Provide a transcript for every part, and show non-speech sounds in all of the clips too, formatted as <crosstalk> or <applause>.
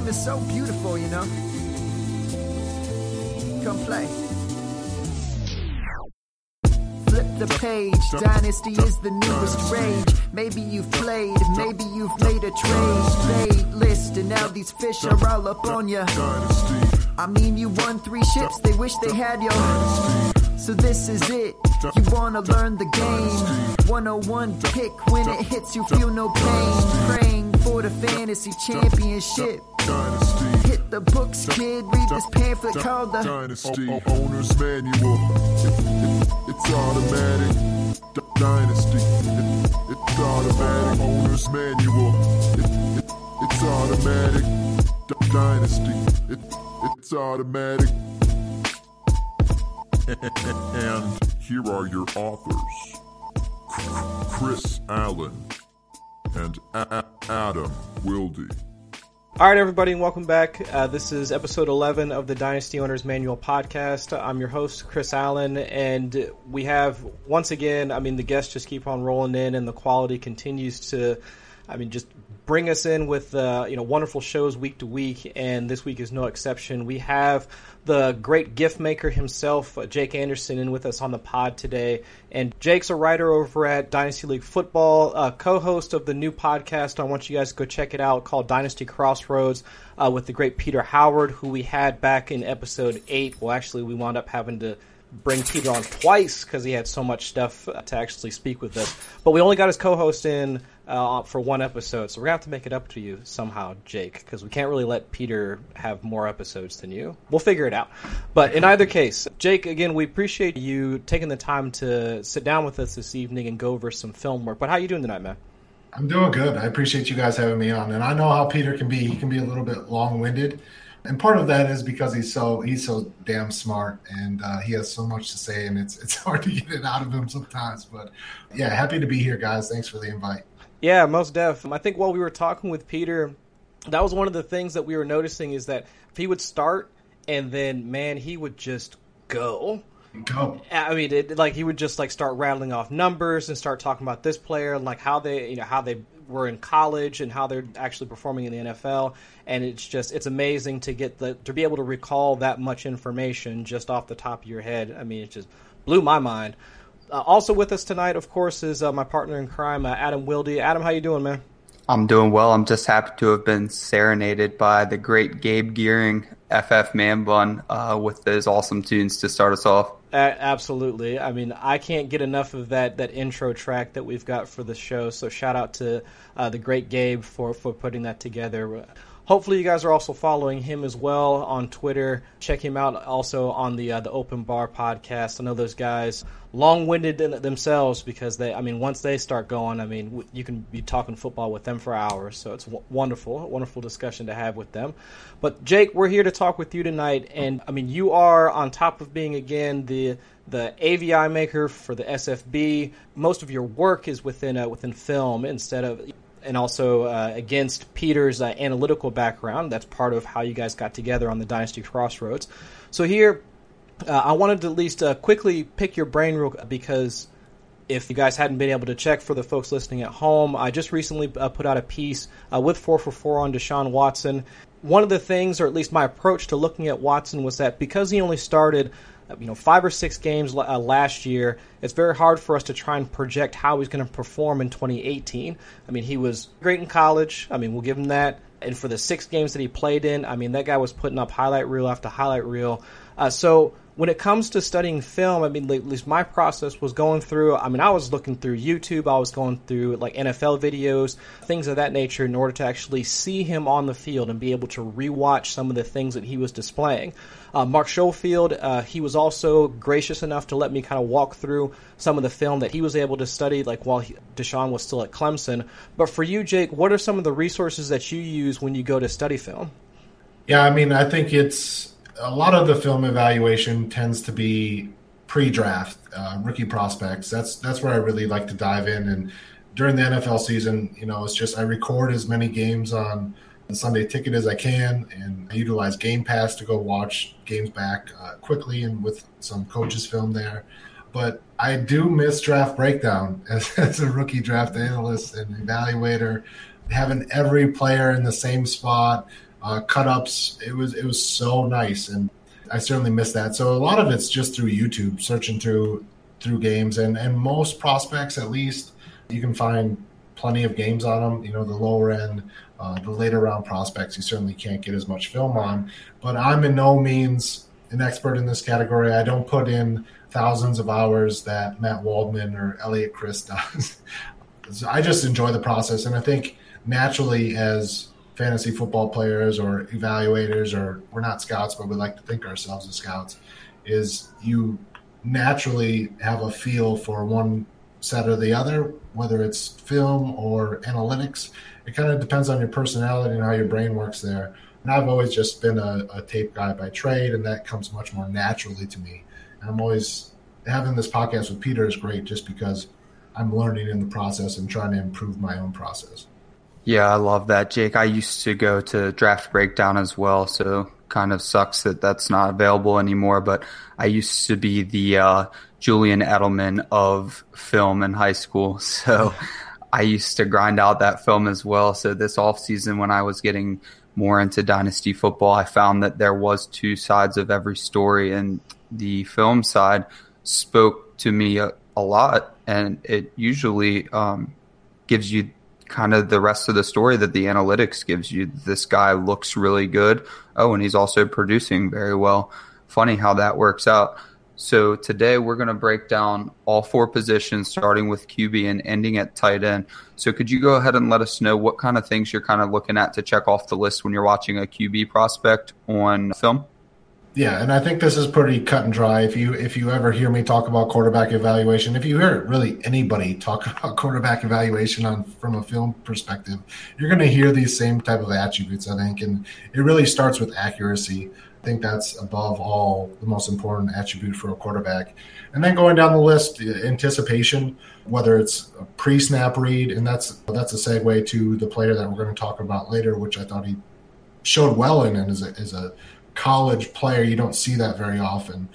game is so beautiful, you know? Come play. Flip the page, Dynasty is the newest rage. Maybe you've played, maybe you've made a trade. Played list, and now these fish are all up on ya. I mean, you won three ships, they wish they had you. So this is it. You wanna learn the game. 101 pick when it hits you, feel no pain. For the fantasy championship. Hit the books, kid. Read this pamphlet called the Dynasty o- Owner's Manual. It- it- it's automatic. D- Dynasty. It- it's automatic. Owner's Manual. It- it- it's automatic. D- Dynasty. It- it's automatic. and here are your authors Chris Allen and A- A- Adam Wilde. All right, everybody, and welcome back. Uh, this is episode 11 of the Dynasty Owners Manual podcast. I'm your host, Chris Allen, and we have, once again, I mean, the guests just keep on rolling in, and the quality continues to, I mean, just bring us in with, uh, you know, wonderful shows week to week, and this week is no exception. We have the great gift maker himself, uh, Jake Anderson, in with us on the pod today. And Jake's a writer over at Dynasty League Football, uh, co-host of the new podcast. I want you guys to go check it out called Dynasty Crossroads uh, with the great Peter Howard, who we had back in episode eight. Well, actually, we wound up having to bring Peter on twice because he had so much stuff uh, to actually speak with us. But we only got his co-host in uh, for one episode, so we're gonna have to make it up to you somehow, Jake, because we can't really let Peter have more episodes than you. We'll figure it out. But in either case, Jake, again, we appreciate you taking the time to sit down with us this evening and go over some film work. But how are you doing tonight, man? I'm doing good. I appreciate you guys having me on, and I know how Peter can be. He can be a little bit long-winded, and part of that is because he's so he's so damn smart, and uh, he has so much to say, and it's it's <laughs> hard to get it out of him sometimes. But yeah, happy to be here, guys. Thanks for the invite. Yeah, most def. I think while we were talking with Peter, that was one of the things that we were noticing is that if he would start and then man, he would just go. Go. I mean, it, like he would just like start rattling off numbers and start talking about this player and like how they, you know, how they were in college and how they're actually performing in the NFL. And it's just it's amazing to get the to be able to recall that much information just off the top of your head. I mean, it just blew my mind. Uh, also with us tonight, of course, is uh, my partner in crime, uh, Adam Wilde. Adam, how you doing, man? I'm doing well. I'm just happy to have been serenaded by the great Gabe Gearing, FF Man Bun, uh, with those awesome tunes to start us off. Absolutely. I mean, I can't get enough of that that intro track that we've got for the show. So shout out to uh, the great Gabe for for putting that together. Hopefully, you guys are also following him as well on Twitter. Check him out also on the uh, the Open Bar podcast. I know those guys long winded themselves because they, I mean, once they start going, I mean, you can be talking football with them for hours. So it's wonderful, wonderful discussion to have with them. But Jake, we're here to talk with you tonight, and I mean, you are on top of being again the the AVI maker for the SFB. Most of your work is within uh, within film instead of and also uh, against Peter's uh, analytical background. That's part of how you guys got together on the Dynasty Crossroads. So here, uh, I wanted to at least uh, quickly pick your brain real because if you guys hadn't been able to check for the folks listening at home, I just recently uh, put out a piece uh, with 4for4 on Deshaun Watson. One of the things, or at least my approach to looking at Watson, was that because he only started you know five or six games uh, last year. It's very hard for us to try and project how he's going to perform in 2018 i mean he was great in college. I mean we'll give him that. And for the six games that he played in i mean that guy was putting up highlight reel after highlight reel. Uh, so when it comes to studying film, I mean, at least my process was going through. I mean, I was looking through YouTube, I was going through like NFL videos, things of that nature, in order to actually see him on the field and be able to rewatch some of the things that he was displaying. Uh, Mark Schofield, uh, he was also gracious enough to let me kind of walk through some of the film that he was able to study, like while he, Deshaun was still at Clemson. But for you, Jake, what are some of the resources that you use when you go to study film? Yeah, I mean, I think it's a lot of the film evaluation tends to be pre-draft uh, rookie prospects. That's that's where I really like to dive in. And during the NFL season, you know, it's just I record as many games on Sunday Ticket as I can, and I utilize Game Pass to go watch games back uh, quickly and with some coaches film there. But I do miss draft breakdown <laughs> as, as a rookie draft analyst and evaluator, having every player in the same spot uh, cut ups. It was it was so nice, and I certainly miss that. So a lot of it's just through YouTube, searching through through games, and and most prospects at least you can find plenty of games on them. You know, the lower end, uh, the later round prospects, you certainly can't get as much film on. But I'm in no means an expert in this category. I don't put in thousands of hours that Matt Waldman or Eliot Crist <laughs> does. I just enjoy the process, and I think naturally as fantasy football players or evaluators, or we're not scouts, but we like to think ourselves as scouts, is you naturally have a feel for one set or the other, whether it's film or analytics. It kind of depends on your personality and how your brain works there. And I've always just been a, a tape guy by trade, and that comes much more naturally to me. And I'm always having this podcast with Peter is great just because I'm learning in the process and trying to improve my own process. Yeah, I love that, Jake. I used to go to Draft Breakdown as well, so kind of sucks that that's not available anymore. But I used to be the uh, Julian Edelman of film in high school, <laughs> so I used to grind out that film as well. So this off season, when I was getting more into dynasty football, I found that there was two sides of every story, and the film side spoke to me a, a lot, and it usually um, gives you kind of the rest of the story that the analytics gives you. This guy looks really good. Oh, and he's also producing very well. Funny how that works out. So today we're going to break down all four positions, starting with QB and ending at tight end. So could you go ahead and let us know what kind of things you're kind of looking at to check off the list when you're watching a QB prospect on film? Yeah, and I think this is pretty cut and dry. If you if you ever hear me talk about quarterback evaluation, if you hear really anybody <laughs> talk about quarterback evaluation on from a film perspective, you're going to hear these same type of attributes. I think, and it really starts with accuracy. I think that's above all the most important attribute for a quarterback. And then going down the list, uh, anticipation, whether it's a pre-snap read, and that's that's a segue to the player that we're going to talk about later, which I thought he showed well in and as a, as a college player. You don't see that very often.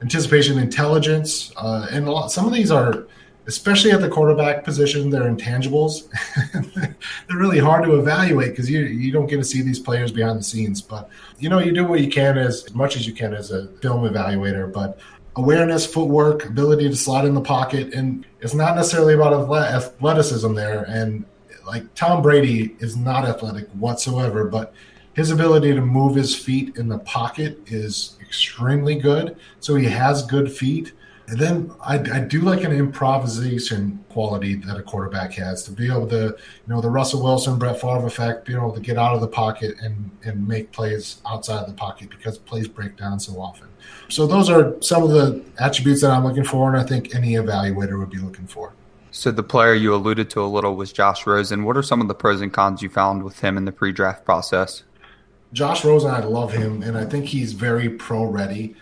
Anticipation, intelligence, uh, and lot. Some of these are especially at the quarterback position, they're intangibles. <laughs> they're really hard to evaluate because you you don't get to see these players behind the scenes. But you know, you do what you can as, as much as you can as a film evaluator. But awareness, footwork, ability to slide in the pocket, and it's not necessarily about athleticism there. And like Tom Brady is not athletic whatsoever, but his ability to move his feet in the pocket is extremely good. So he has good feet and then I, I, do like an improvisation quality that a quarterback has to be able to, you know, the Russell Wilson, Brett Favre effect, being able to get out of the pocket and, and make plays outside of the pocket because plays break down so often. So those are some of the attributes that I'm looking for, and I think any evaluator would be looking for. So the player you alluded to a little was Josh Rosen. What are some of the pros and cons you found with him in the pre-draft process? Josh Rosen, I love him, and I think he's very pro ready.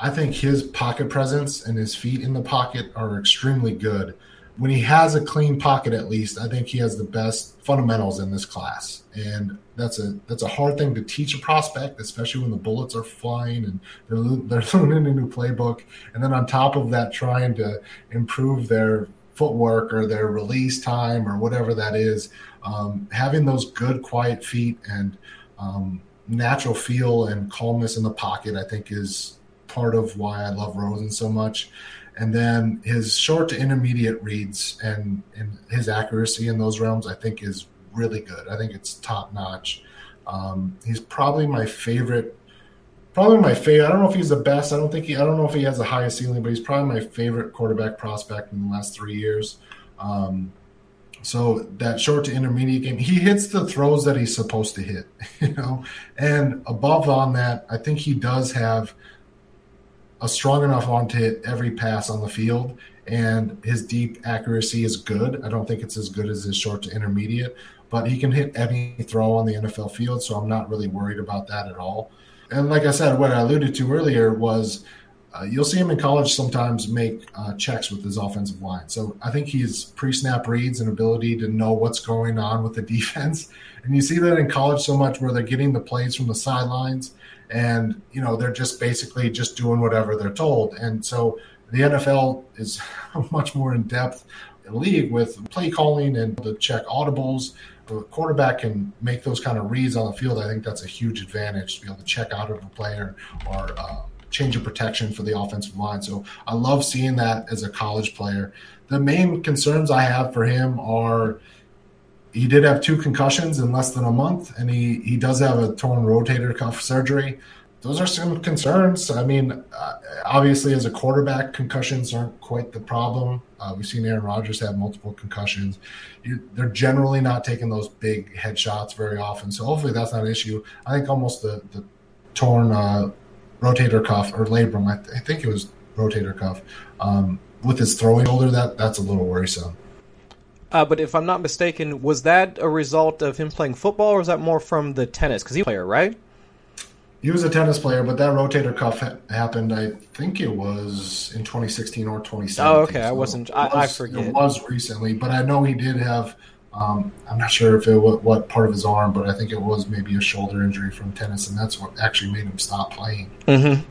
I think his pocket presence and his feet in the pocket are extremely good. When he has a clean pocket, at least, I think he has the best fundamentals in this class, and that's a that's a hard thing to teach a prospect, especially when the bullets are flying and they're they're <laughs> learning a new playbook, and then on top of that, trying to improve their footwork or their release time or whatever that is. Um, having those good, quiet feet and um, natural feel and calmness in the pocket, I think, is part of why I love Rosen so much. And then his short to intermediate reads and, and his accuracy in those realms, I think, is really good. I think it's top notch. Um, he's probably my favorite. Probably my favorite. I don't know if he's the best. I don't think he. I don't know if he has the highest ceiling, but he's probably my favorite quarterback prospect in the last three years. Um, so that short to intermediate game, he hits the throws that he's supposed to hit, <laughs> you know. And above on that, I think he does have a strong enough arm to hit every pass on the field, and his deep accuracy is good. I don't think it's as good as his short to intermediate, but he can hit any throw on the NFL field, so I'm not really worried about that at all. And like I said, what I alluded to earlier was uh, you'll see him in college sometimes make uh, checks with his offensive line. So I think he's pre-snap reads and ability to know what's going on with the <laughs> defense. And you see that in college so much where they're getting the plays from the sidelines and you know they're just basically just doing whatever they're told and so the nfl is <laughs> much more in depth league with play calling and to check audibles the quarterback can make those kind of reads on the field, I think that's a huge advantage to be able to check out of a player or uh, change of protection for the offensive line. So I love seeing that as a college player. The main concerns I have for him are he did have two concussions in less than a month, and he, he does have a torn rotator cuff surgery. Those are some concerns. I mean, uh, obviously, as a quarterback, concussions aren't quite the problem. Uh, we've seen Aaron Rodgers have multiple concussions. You, they're generally not taking those big headshots very often, so hopefully that's not an issue. I think almost the, the torn uh, rotator cuff or labrum, I, th- I, think it was rotator cuff, um, with his throwing shoulder, that that's a little worrisome. Uh, but if I'm not mistaken, was that a result of him playing football, or was that more from the tennis? Because he player, right? He was a tennis player, but that rotator cuff ha- happened. I think it was in 2016 or 2017. Oh, okay. So I wasn't. I, was, I, forget. It was recently, but I know he did have. Um, I'm not sure if it was what part of his arm, but I think it was maybe a shoulder injury from tennis, and that's what actually made him stop playing. Mm-hmm.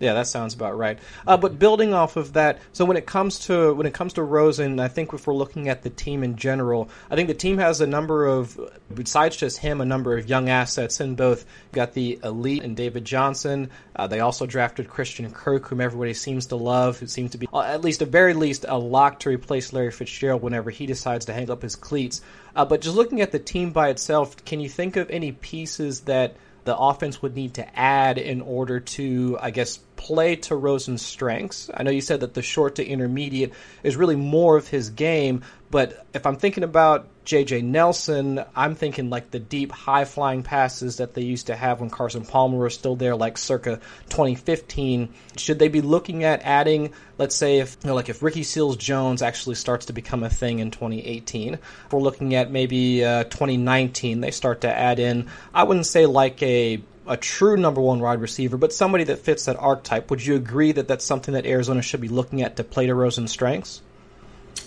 Yeah, that sounds about right. Uh, but building off of that, so when it comes to when it comes to Rosen, I think if we're looking at the team in general, I think the team has a number of, besides just him, a number of young assets in both. You've got the elite and David Johnson. Uh, they also drafted Christian Kirk, whom everybody seems to love, who seems to be uh, at least, at very least, a lock to replace Larry Fitzgerald whenever he decides to hang up his cleats. Uh, but just looking at the team by itself, can you think of any pieces that the offense would need to add in order to, I guess, play to Rosen's strengths. I know you said that the short to intermediate is really more of his game, but if I'm thinking about JJ Nelson, I'm thinking like the deep, high flying passes that they used to have when Carson Palmer was still there, like circa 2015. Should they be looking at adding, let's say, if you know, like if Ricky Seals Jones actually starts to become a thing in 2018? We're looking at maybe uh, 2019, they start to add in, I wouldn't say like a a true number one wide receiver, but somebody that fits that archetype. Would you agree that that's something that Arizona should be looking at to play to Rosen's strengths?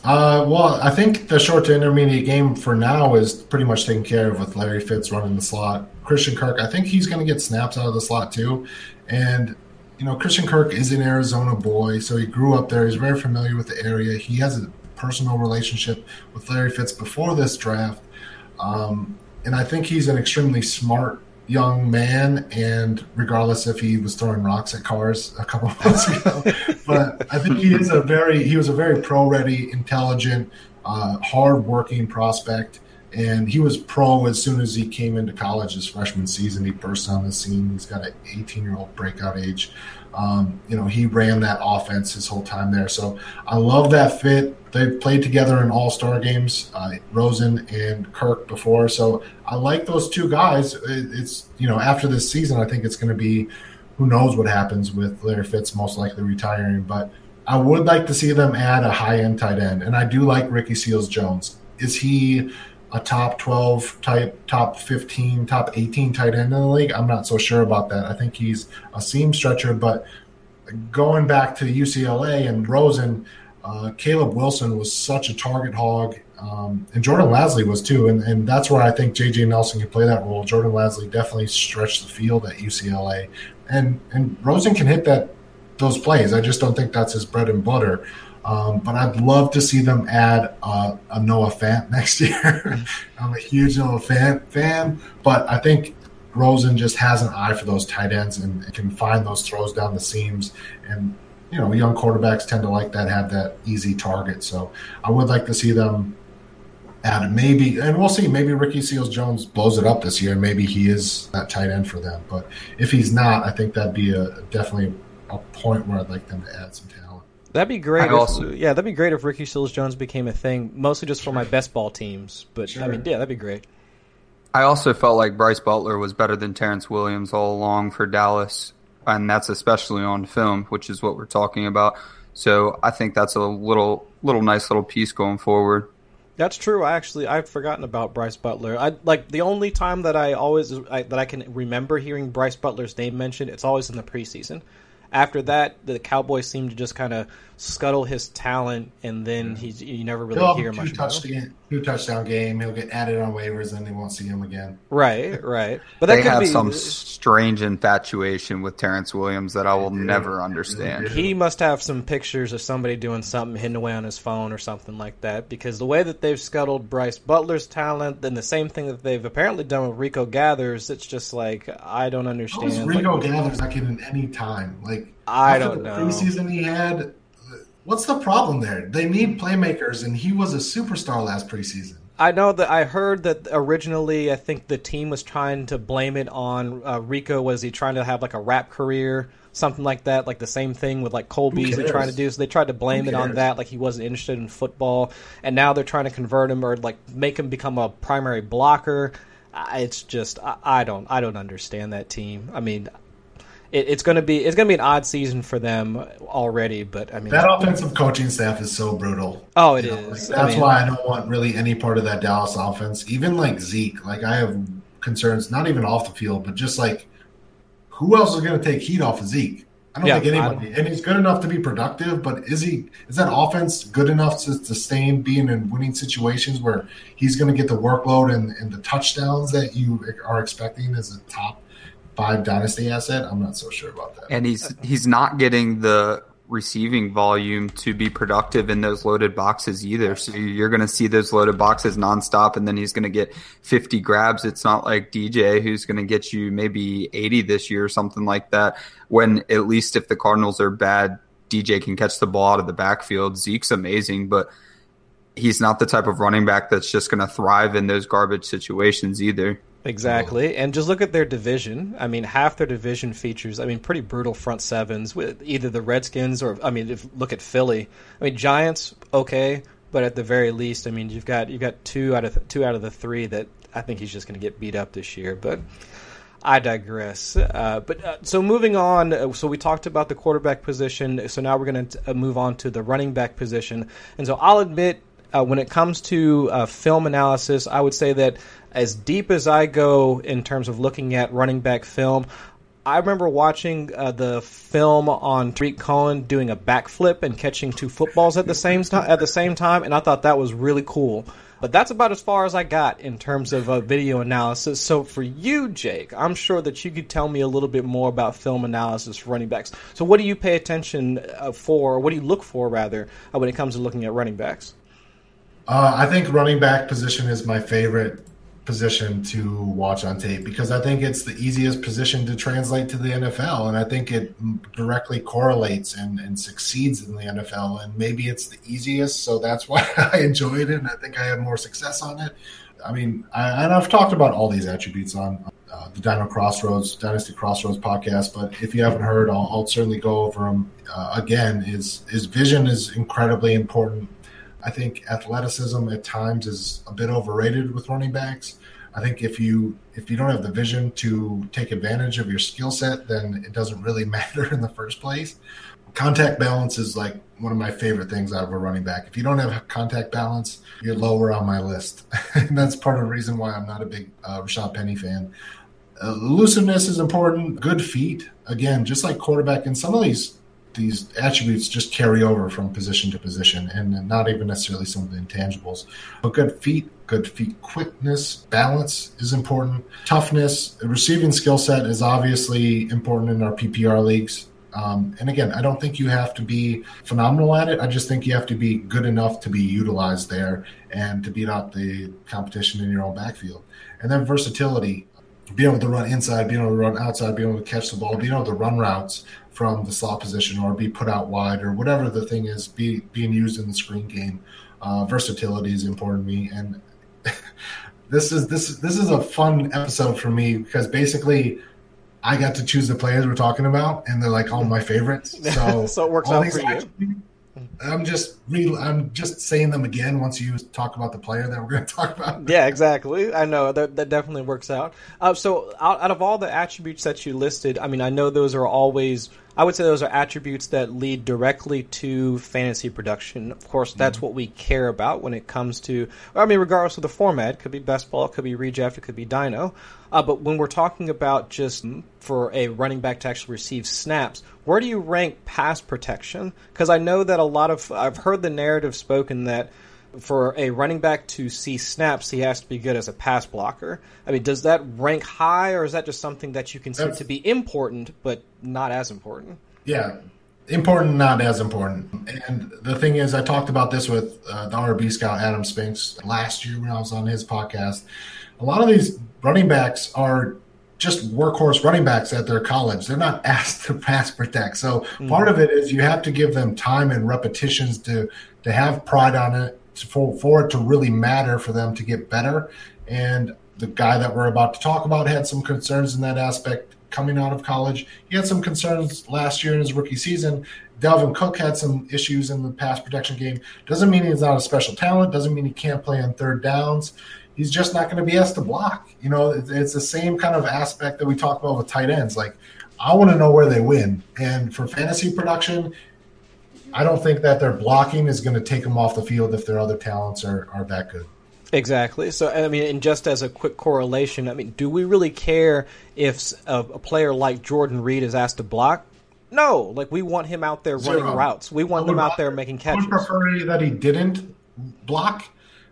Uh, well, I think the short to intermediate game for now is pretty much taken care of with Larry Fitz running the slot. Christian Kirk, I think he's going to get snaps out of the slot too. And, you know, Christian Kirk is an Arizona boy, so he grew up there. He's very familiar with the area. He has a personal relationship with Larry Fitz before this draft. Um, and I think he's an extremely smart young man, and regardless if he was throwing rocks at cars a couple of <laughs> months ago, but I think he is a very he was a very pro ready, intelligent, uh, hard working prospect, and he was pro as soon as he came into college his freshman season. He burst on the scene. He's got an 18 year old breakout age. Um, you know, he ran that offense his whole time there. So I love that fit. They've played together in all star games, uh, Rosen and Kirk before. So I like those two guys. It's, you know, after this season, I think it's going to be who knows what happens with Larry Fitz most likely retiring. But I would like to see them add a high end tight end. And I do like Ricky Seals Jones. Is he a top 12 type, top 15, top 18 tight end in the league. I'm not so sure about that. I think he's a seam stretcher, but going back to UCLA and Rosen, uh, Caleb Wilson was such a target hog, um, and Jordan Lasley was too. And, and that's where I think JJ Nelson can play that role. Jordan Lasley definitely stretched the field at UCLA, and and Rosen can hit that those plays. I just don't think that's his bread and butter. Um, but I'd love to see them add uh, a Noah Fant <laughs> next year. I'm a huge Noah Fant fan, but I think Rosen just has an eye for those tight ends and can find those throws down the seams. And you know, young quarterbacks tend to like that, have that easy target. So I would like to see them add maybe, and we'll see. Maybe Ricky Seals Jones blows it up this year. Maybe he is that tight end for them. But if he's not, I think that'd be a definitely a point where I'd like them to add some talent. That'd be great. If, also, yeah, that'd be great if Ricky Seals Jones became a thing, mostly just for my best ball teams. But sure. I mean, yeah, that'd be great. I also felt like Brice Butler was better than Terrance Williams all along for Dallas, and that's especially on film, which is what we're talking about. So I think that's a little, little nice little piece going forward. That's true. I actually I've forgotten about Brice Butler. I like the only time that I always I, that I can remember hearing Brice Butler's name mentioned. It's always in the preseason after that, the Cowboys seem to just kind of scuttle his talent, and then he's you never really He'll hear have much. two, more. touchdown, two touchdown game. He'll get added on waivers, and they won't see him again. Right, right. But that They could have be some strange infatuation with Terrance Williams that I will never understand. He must have some pictures of somebody doing something hidden away on his phone or something like that. Because the way that they've scuttled Brice Butler's talent, then the same thing that they've apparently done with Rico Gathers, it's just like I don't How understand. is Like, Rico Gathers not getting any time? Like I after don't the know. Preseason he had. What's the problem there? They need playmakers, and he was a superstar last preseason. I know that I heard that originally I think the team was trying to blame it on uh, Rico. Was he trying to have like a rap career, something like that? Like the same thing with like Cole Beasley trying to do. So they tried to blame it on that, like he wasn't interested in football, and now they're trying to convert him or like make him become a primary blocker. It's just I, I don't I don't understand that team. I mean. It, it's gonna be it's gonna be an odd season for them already, but I mean, That offensive coaching staff is so brutal. oh, it You is. know, like, I that's mean- why I don't want really any part of that Dallas offense. Even like Zeke, like I have concerns, not even off the field, but just like who else is going to take heat off of Zeke? I don't Yeah, think I anybody. And he's good enough to be productive, but is he? Is that offense good enough to sustain being in winning situations where he's going to get the workload and, and the touchdowns that you are expecting as a top five dynasty asset? I'm not so sure about that. And he's he's not getting the receiving volume to be productive in those loaded boxes either. So you're going to see those loaded boxes nonstop, and then he's going to get 50 grabs. It's not like DJ who's going to get you maybe 80 this year or something like that. When at least if the Cardinals are bad, DJ can catch the ball out of the backfield. Zeke's amazing, but he's not the type of running back that's just going to thrive in those garbage situations either. Exactly. And just look at their division. I mean, half their division features, I mean, pretty brutal front sevens with either the Redskins or, I mean, if look at Philly. I mean, Giants, okay, but at the very least, I mean, you've got you've got two out of th- two out of the three that I think he's just going to get beat up this year. But I digress. Uh, but uh, so moving on, uh, so we talked about the quarterback position. So now we're going to uh, move on to the running back position. And so I'll admit, uh, when it comes to uh, film analysis, I would say that as deep as I go in terms of looking at running back film, I remember watching uh, the film on Tarik Cohen doing a backflip and catching two footballs at the same time. At the same time, and I thought that was really cool. But that's about as far as I got in terms of uh, video analysis. So for you, Jake, I'm sure that you could tell me a little bit more about film analysis for running backs. So what do you pay attention uh, for, or what do you look for rather, uh, when it comes to looking at running backs? Uh, I think running back position is my favorite position to watch on tape because I think it's the easiest position to translate to the NFL, and I think it directly correlates and, and succeeds in the NFL. And maybe it's the easiest, so that's why <laughs> I enjoyed it, and I think I had more success on it. I mean, I, and I've talked about all these attributes on uh, the Dino Crossroads Dynasty Crossroads podcast, but if you haven't heard, I'll, I'll certainly go over them uh, again. Is his vision is incredibly important. I think athleticism at times is a bit overrated with running backs. I think if you if you don't have the vision to take advantage of your skill set, then it doesn't really <laughs> matter in the first place. Contact balance is like one of my favorite things out of a running back. If you don't have contact balance, you're lower on my list, <laughs> and that's part of the reason why I'm not a big uh, Rashad Penny fan. Uh, elusiveness is important. Good feet, again, just like quarterback, and some of these these attributes just carry over from position to position and not even necessarily some of the intangibles. But good feet, good feet quickness, balance is important. Toughness, receiving skill set is obviously important in our PPR leagues. Um, and again, I don't think you have to be phenomenal at it. I just think you have to be good enough to be utilized there and to beat out the competition in your own backfield. And then versatility, being able to run inside, being able to run outside, being able to catch the ball, being able to run routes from the slot position or be put out wide or whatever the thing is be, being used in the screen game. Uh, versatility is important to me, and <laughs> this is this this is a fun episode for me because basically I got to choose the players we're talking about, and they're like all my favorites. <laughs> So, So it works out for you. I'm just re- I'm just saying them again once you talk about the player that we're going to talk about. <laughs> Yeah, exactly. I know that that definitely works out. Uh, so, out, out of all the attributes that you listed, I mean, I know those are always I would say those are attributes that lead directly to fantasy production. Of course, that's mm-hmm. what we care about when it comes to. I mean, regardless of the format, it could be best ball, it could be redraft, it could be dyno. Uh, but when we're talking about just for a running back to actually receive snaps, where do you rank pass protection? Because I know that a lot of I've heard the narrative spoken that for a running back to see snaps, he has to be good as a pass blocker. I mean, does that rank high, or is that just something that you consider That's, to be important but not as important? Yeah, important, not as important. And the thing is, I talked about this with uh, the RB scout Adam Spinks last year when I was on his podcast. A lot of these running backs are just workhorse running backs at their college. They're not <laughs> asked to pass protect. So mm. part of it is you have to give them time and repetitions to to have pride on it for, for it to really matter for them to get better. And the guy that we're about to talk about had some concerns in that aspect coming out of college. He had some concerns last year in his rookie season. Dalvin Cook had some issues in the pass protection game. Doesn't mean he's not a special talent. Doesn't mean he can't play on third downs. He's just not going to be asked to block. You know, it's the same kind of aspect that we talk about with tight ends. Like, I want to know where they win. And for fantasy production, I don't think that their blocking is going to take them off the field if their other talents are, are that good. Exactly. So, I mean, and just as a quick correlation, I mean, do we really care if a, a player like Jordan Reed is asked to block? No, like we want him out there running Zero. routes. We want him out there making catches. I would prefer that he didn't block.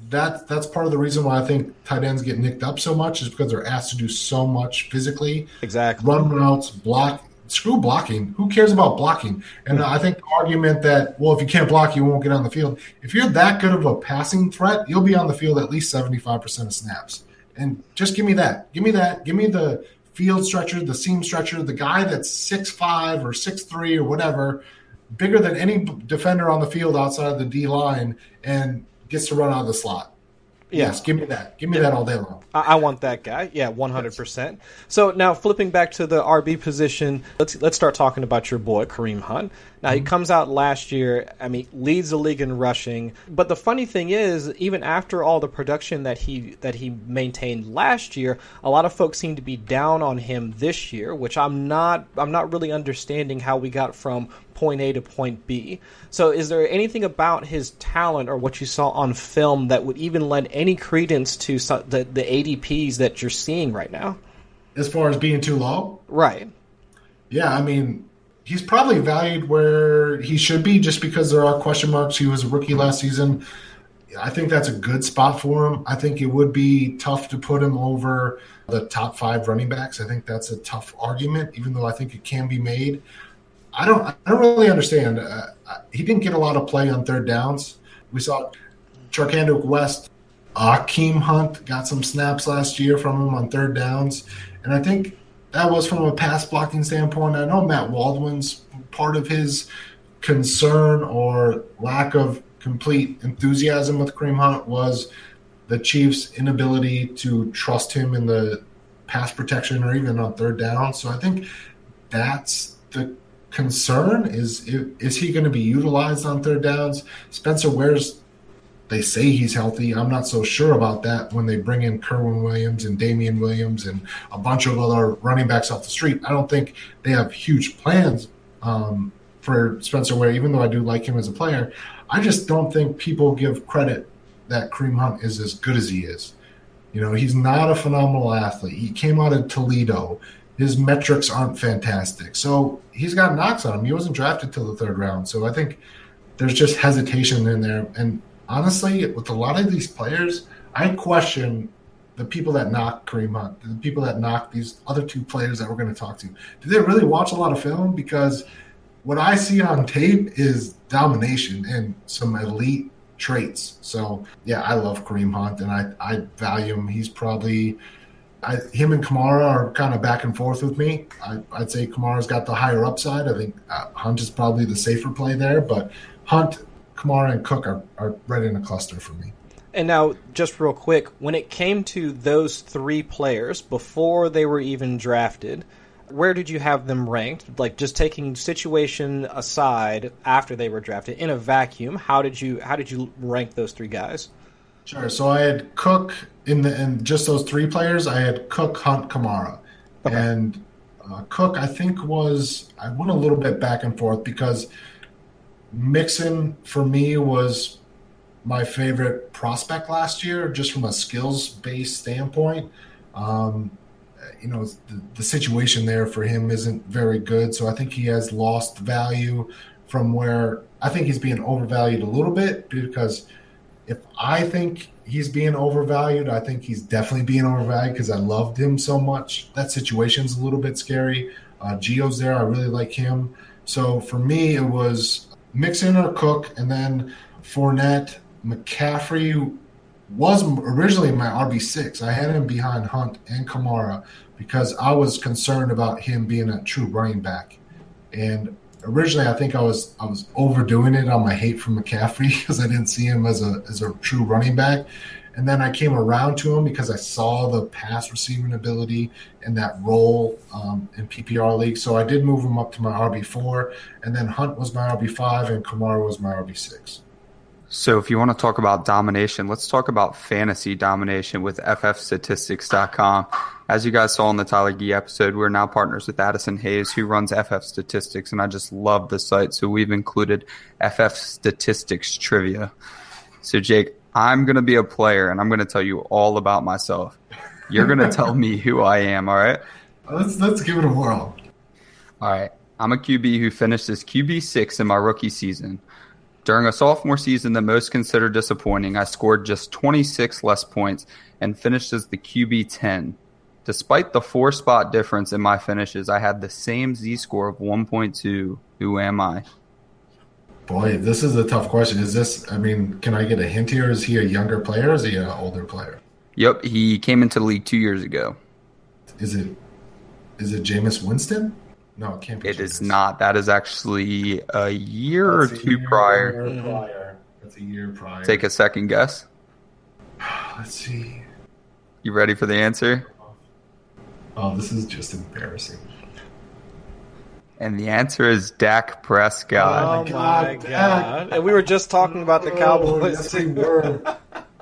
That that's part of the reason why I think tight ends get nicked up so much is because they're asked to do so much physically. Exactly. Run routes, block screw blocking. Who cares about blocking? And I think the argument that, well, if you can't block, you won't get on the field. If you're that good of a passing threat, you'll be on the field at least 75% of snaps. And just give me that. Give me that. Give me the field stretcher, the seam stretcher, the guy that's six five or six three or whatever, bigger than any defender on the field outside of the D line and gets to run out of the slot. Yes, give me that. Give me that all day long. I, I want that guy. Yeah, one hundred percent. So now flipping back to the RB position, let's let's start talking about your boy Kareem Hunt. Now mm-hmm. he comes out last year. I mean, leads the league in rushing. But the funny thing is, even after all the production that he that he maintained last year, a lot of folks seem to be down on him this year, which I'm not. I'm not really understanding how we got from point A to point B. So, is there anything about his talent or what you saw on film that would even lend any credence to the, the ADPs that you're seeing right now? As far as being too low? Right. Yeah, I mean, he's probably valued where he should be just because there are question marks. He was a rookie last season. I think that's a good spot for him. I think it would be tough to put him over the top five running backs. I think that's a tough argument, even though I think it can be made. I don't I don't really understand. Uh, he didn't get a lot of play on third downs. We saw Charcandrick West, Akeem Hunt got some snaps last year from him on third downs, and I think that was from a pass blocking standpoint. I know Matt Waldman's part of his concern or lack of complete enthusiasm with Kareem Hunt was the Chiefs' inability to trust him in the pass protection or even on third down. So I think that's the concern is is he going to be utilized on third downs? Spencer Ware's they say he's healthy. I'm not so sure about that when they bring in Kerwynn Williams and Damien Williams and a bunch of other running backs off the street. I don't think they have huge plans um, for Spencer Ware, even though I do like him as a player. I just don't think people give credit that Kareem Hunt is as good as he is. You know, he's not a phenomenal athlete. He came out of Toledo his metrics aren't fantastic. So he's got knocks on him. He wasn't drafted till the third round. So I think there's just hesitation in there. And honestly, with a lot of these players, I question the people that knock Kareem Hunt, the people that knock these other two players that we're going to talk to. Do they really watch a lot of film? Because what I see on tape is domination and some elite traits. So yeah, I love Kareem Hunt and I, I value him. He's probably I, him and Kamara are kind of back and forth with me. I, would say Kamara's got the higher upside. I think uh, Hunt is probably the safer play there, but Hunt, Kamara, and Cook are, are right in a cluster for me. And now, just real quick, when it came to those three players before they were even drafted, where did you have them ranked? Like just taking situation aside after they were drafted in a vacuum, how did you how did you rank those three guys? Sure. So I had Cook in the in just those three players. I had Cook, Hunt, Kamara, okay. and Uh, Cook, I think, was I went a little bit back and forth because Mixon for me was my favorite prospect last year, just from a skills based standpoint. Um, you know, the, the, situation there for him isn't very good. So I think he has lost value from where I think he's being overvalued a little bit because if I think he's being overvalued, I think he's definitely being overvalued because I loved him so much. That situation's a little bit scary. Uh, Gio's there. I really like him. So for me, it was Mixon or Cook, and then Fournette, McCaffrey was originally my RB6. I had him behind Hunt and Kamara because I was concerned about him being a true running back. And originally I think I was I was overdoing it on my hate for McCaffrey <laughs> because I didn't see him as a as a true running back. And then I came around to him because I saw the pass receiving ability and that role um, in PPR league. So I did move him up to my RB4, and then Hunt was my RB5, and Kamara was my RB6. So, if you want to talk about domination, let's talk about fantasy domination with FFStatistics.com. As you guys saw in the Tyler Gee episode, we're now partners with Addison Hayes, who runs FF Statistics, and I just love the site. So, we've included FF Statistics trivia. So, Jake, I'm going to be a player, and I'm going to tell you all about myself. You're going to tell me who I am, all right? Let's, let's give it a whirl. All right. I'm a QB who finished as QB6 in my rookie season. During a sophomore season that most consider disappointing, I scored just 26 less points and finished as the QB 10. Despite the four spot difference in my finishes, I had the same Z score of 1.2. Who am I? Boy, this is a tough question. Is this, I mean, can I get a hint here? Is he a younger player or is he an older player? Yep, he came into the league two years ago. Is it, is it Jameis Winston? No, it can't be. It is not. That is actually a year That's or two year prior. Year prior. That's a year prior. Take a second guess. <sighs> Let's see. You ready for the answer? Oh, this is just embarrassing. And the answer is Dak Prescott. Oh, oh my god! god. And we were just talking about the oh, Cowboys. Oh, yes, we were.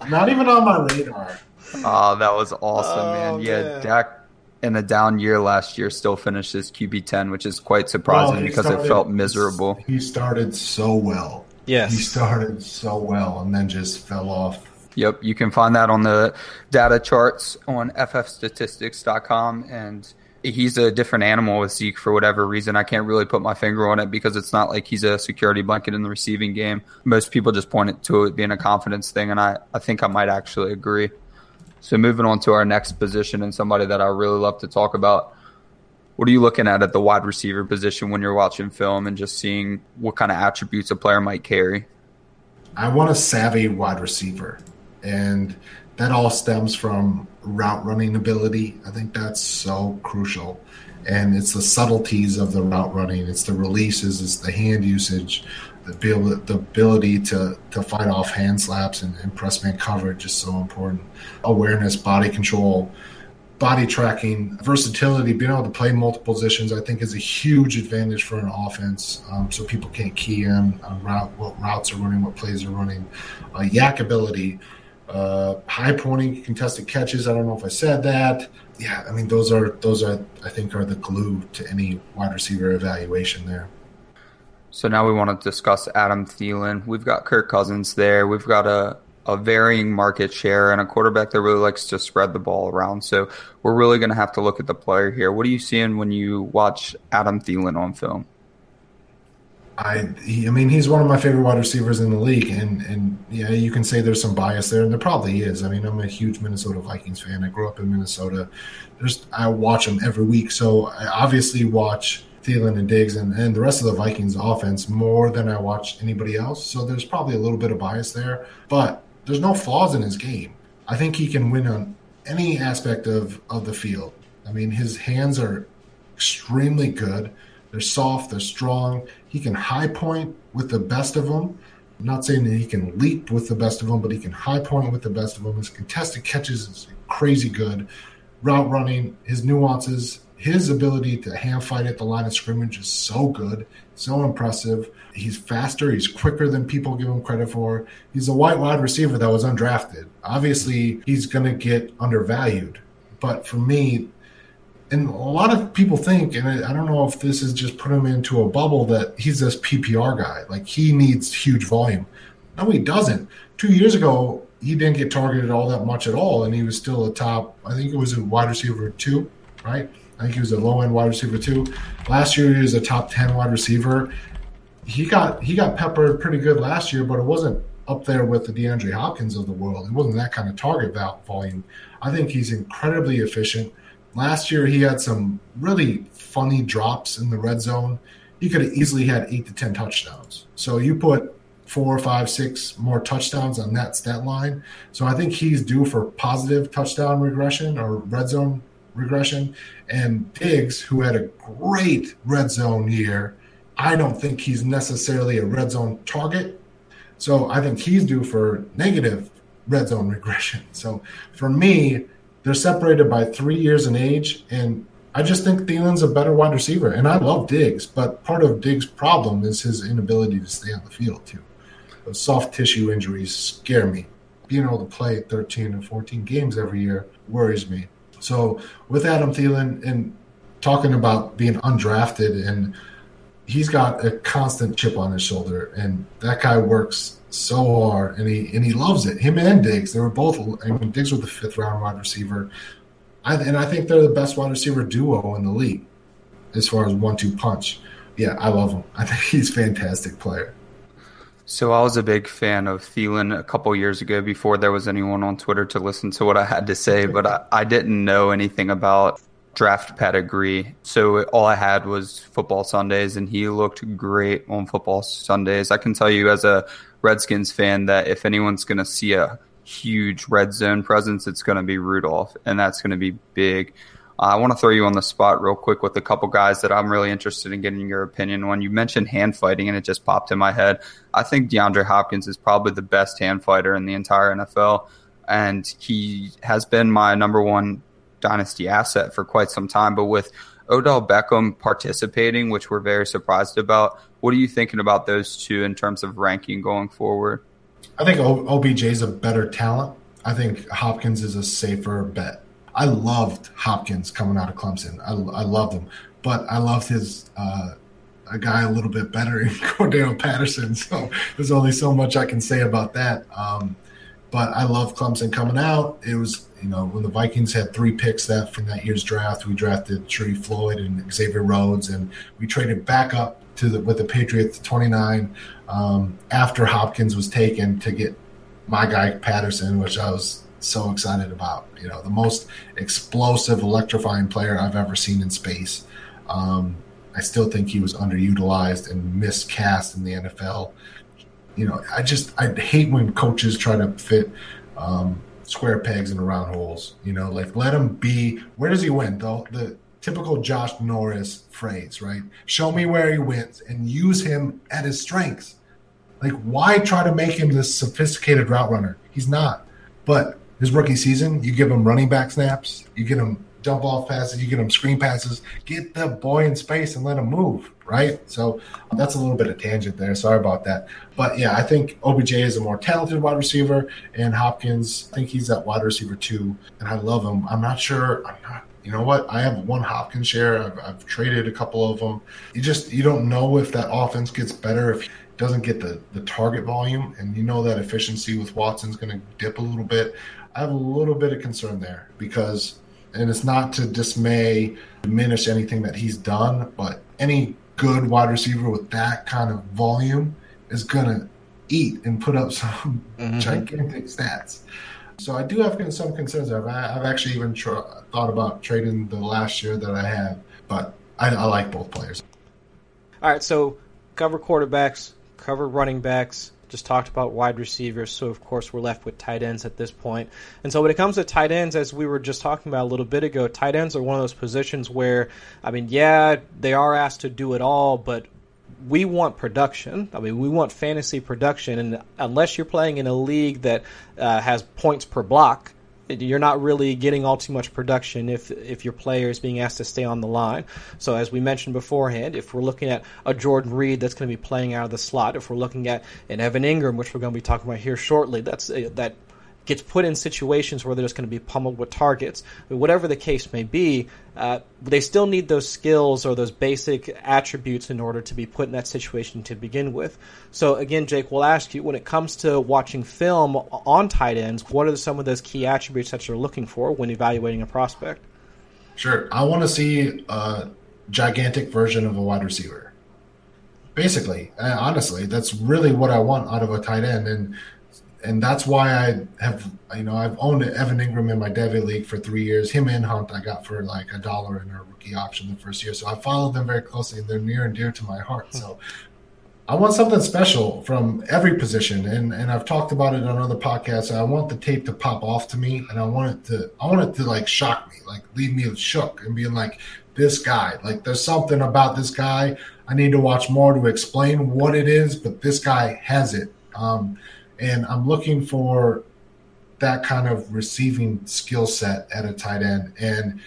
Not even on my radar. <laughs> Oh, that was awesome, oh, man. Yeah, man. Dak in a down year last year still finished as QB ten, which is quite surprising well, because started, it felt miserable. He started so well. Yes. He started so well and then just fell off. Yep, you can find that on the data charts on ffstatistics.com and he's a different animal with Zeke for whatever reason. I can't really put my finger on it because it's not like he's a security blanket in the receiving game. Most people just point it to it being a confidence thing, and I, I think I might actually agree. So moving on to our next position and somebody that I really love to talk about. What are you looking at at the wide receiver position when you're watching film and just seeing what kind of attributes a player might carry? I want a savvy wide receiver. And that all stems from route running ability. I think that's so crucial. And it's the subtleties of the route running, it's the releases, it's the hand usage, the ability, the ability to, to fight off hand slaps and, and press man coverage is so important. Awareness, body control, body tracking, versatility, being able to play multiple positions, I think is a huge advantage for an offense. Um, so people can't key in on route, what routes are running, what plays are running. Uh, YAC ability, uh, high pointing contested catches. I don't know if I said that. Yeah, I mean those are those are I think are the glue to any wide receiver evaluation there. So now we want to discuss Adam Thielen. We've got Kirk Cousins there. We've got a, a varying market share and a quarterback that really likes to spread the ball around. So we're really going to have to look at the player here. What are you seeing when you watch Adam Thielen on film? I, he, I mean, he's one of my favorite wide receivers in the league, and and yeah, you can say there's some bias there, and there probably is. I mean, I'm a huge Minnesota Vikings fan. I grew up in Minnesota. There's, I watch them every week, so I obviously watch Thielen and Diggs and, and the rest of the Vikings offense more than I watch anybody else. So there's probably a little bit of bias there, but there's no flaws in his game. I think he can win on any aspect of, of the field. I mean, his hands are extremely good. They're soft, they're strong. He can high point with the best of them. I'm not saying that he can leap with the best of them, but he can high point with the best of them. His contested catches is crazy good. Route running, his nuances, his ability to hand fight at the line of scrimmage is so good, so impressive. He's faster, he's quicker than people give him credit for. He's a white wide receiver that was undrafted. Obviously, he's going to get undervalued. But for me, And a lot of people think, and I don't know if this is just put him into a bubble that he's this PPR guy. Like he needs huge volume. No, he doesn't. Two years ago, he didn't get targeted all that much at all, and he was still a top. I think it was a wide receiver two, right? I think he was a low end wide receiver two. Last year, he was a top ten wide receiver. He got he got peppered pretty good last year, but it wasn't up there with the DeAndre Hopkins of the world. It wasn't that kind of target volume. I think he's incredibly efficient. Last year, he had some really funny drops in the red zone. He could have easily had eight to 10 touchdowns. So you put four, five, six more touchdowns on that stat line. So I think he's due for positive touchdown regression or red zone regression. And Diggs, who had a great red zone year, I don't think he's necessarily a red zone target. So I think he's due for negative red zone regression. <laughs> So for me, they're separated by three years in age, and I just think Thielen's a better wide receiver. And I love Diggs, but part of Diggs' problem is his inability to stay on the field too. Those soft tissue injuries scare me. Being able to play 13 and 14 games every year worries me. So with Adam Thielen and talking about being undrafted and he's got a constant chip on his shoulder and that guy works so hard, and he and he loves it. Him and Diggs, they were both. I mean, Diggs was the fifth round wide receiver, I, and I think they're the best wide receiver duo in the league as far as one two punch. Yeah, I love him. I think he's a fantastic player. So I was a big fan of Thielen a couple years ago before there was anyone on Twitter to listen to what I had to say, but I, I didn't know anything about draft pedigree. So all I had was football Sundays, and he looked great on football Sundays. I can tell you as a Redskins fan that if anyone's going to see a huge red zone presence, it's going to be Rudolph, and that's going to be big. Uh, I want to throw you on the spot real quick with a couple guys that I'm really interested in getting your opinion on. You mentioned hand fighting, and it just popped in my head. I think DeAndre Hopkins is probably the best hand fighter in the entire NFL, and he has been my number one dynasty asset for quite some time. But with Odell Beckham participating, which we're very surprised about. What are you thinking about those two in terms of ranking going forward? I think OBJ is a better talent. I think Hopkins is a safer bet. I loved Hopkins coming out of Clemson. I, I loved him, but I loved his uh, a guy a little bit better in <laughs> Cordarrelle Patterson. So there's only so much I can say about that. Um, but I love Clemson coming out. It was you know, when the Vikings had three picks that from that year's draft, we drafted Sharrif Floyd and Xavier Rhodes, and we traded back up to the with the Patriots 29 um, after Hopkins was taken to get my guy Patterson, which I was so excited about. You know, the most explosive, electrifying player I've ever seen in space. Um, I still think he was underutilized and miscast in the NFL. You know, I just I hate when coaches try to fit um, square pegs in round holes. You know, like let him be. Where does he win? though? the typical Josh Norris phrase, right? Show me where he wins and use him at his strengths. Like, why try to make him this sophisticated route runner? He's not. But his rookie season, you give him running back snaps, you get him dump off passes, you get him screen passes, get the boy in space and let him move, right? So that's a little bit of tangent there. Sorry about that. But yeah, I think OBJ is a more talented wide receiver, and Hopkins, I think he's that wide receiver too, and I love him. I'm not sure. I'm not. You know what? I have one Hopkins share. I've, I've traded a couple of them. You just you don't know if that offense gets better if doesn't get the, the target volume, and you know that efficiency with Watson's going to dip a little bit. I have a little bit of concern there because and it's not to dismay, diminish anything that he's done, but any good wide receiver with that kind of volume is going to eat and put up some mm-hmm. gigantic stats. So I do have some concerns. I've, I've actually even thought about trading the last year that I have, but I, I like both players. All right, so cover quarterbacks, cover running backs, just talked about wide receivers, so of course we're left with tight ends at this point. And so when it comes to tight ends, as we were just talking about a little bit ago, tight ends are one of those positions where, I mean, yeah, they are asked to do it all, but we want production. I mean, we want fantasy production, and unless you're playing in a league that uh, has points per block, you're not really getting all too much production if if your player is being asked to stay on the line. So as we mentioned beforehand, if we're looking at a Jordan Reed that's going to be playing out of the slot, if we're looking at an Evan Engram, which we're going to be talking about here shortly, that's that gets put in situations where they're just going to be pummeled with targets. whatever the case may be, uh, they still need those skills or those basic attributes in order to be put in that situation to begin with. So again, Jake, we'll ask you when it comes to watching film on tight ends, what are some of those key attributes that you're looking for when evaluating a prospect? Sure, I want to see a gigantic version of a wide receiver. Basically, uh, honestly, that's really what I want out of a tight end, and and that's why I have you know I've owned Evan Engram in my Devy league for three years. Him and Hunt I got for like a dollar in a rookie auction the first year, so I followed them very closely. And they're near and dear to my heart. So I want something special from every position, and and I've talked about it on other podcasts. I want the tape to pop off to me, and I want it to I want it to like shock me, like leave me shook, and being like this guy. Like there's something about this guy. I need to watch more to explain what it is, but this guy has it. Um, and I'm looking for that kind of receiving skill set at a tight end. And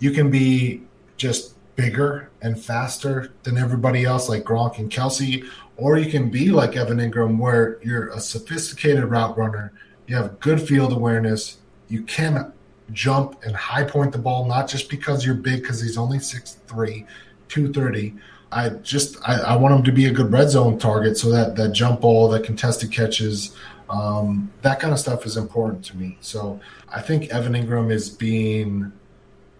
you can be just bigger and faster than everybody else, like Gronk and Kelce, or you can be like Evan Engram, where you're a sophisticated route runner, you have good field awareness, you can jump and high point the ball, not just because you're big, because he's only 6'3, 230 I just I, I, want him to be a good red zone target so that that jump ball, that contested catches, um, that kind of stuff is important to me. So I think Evan Engram is being.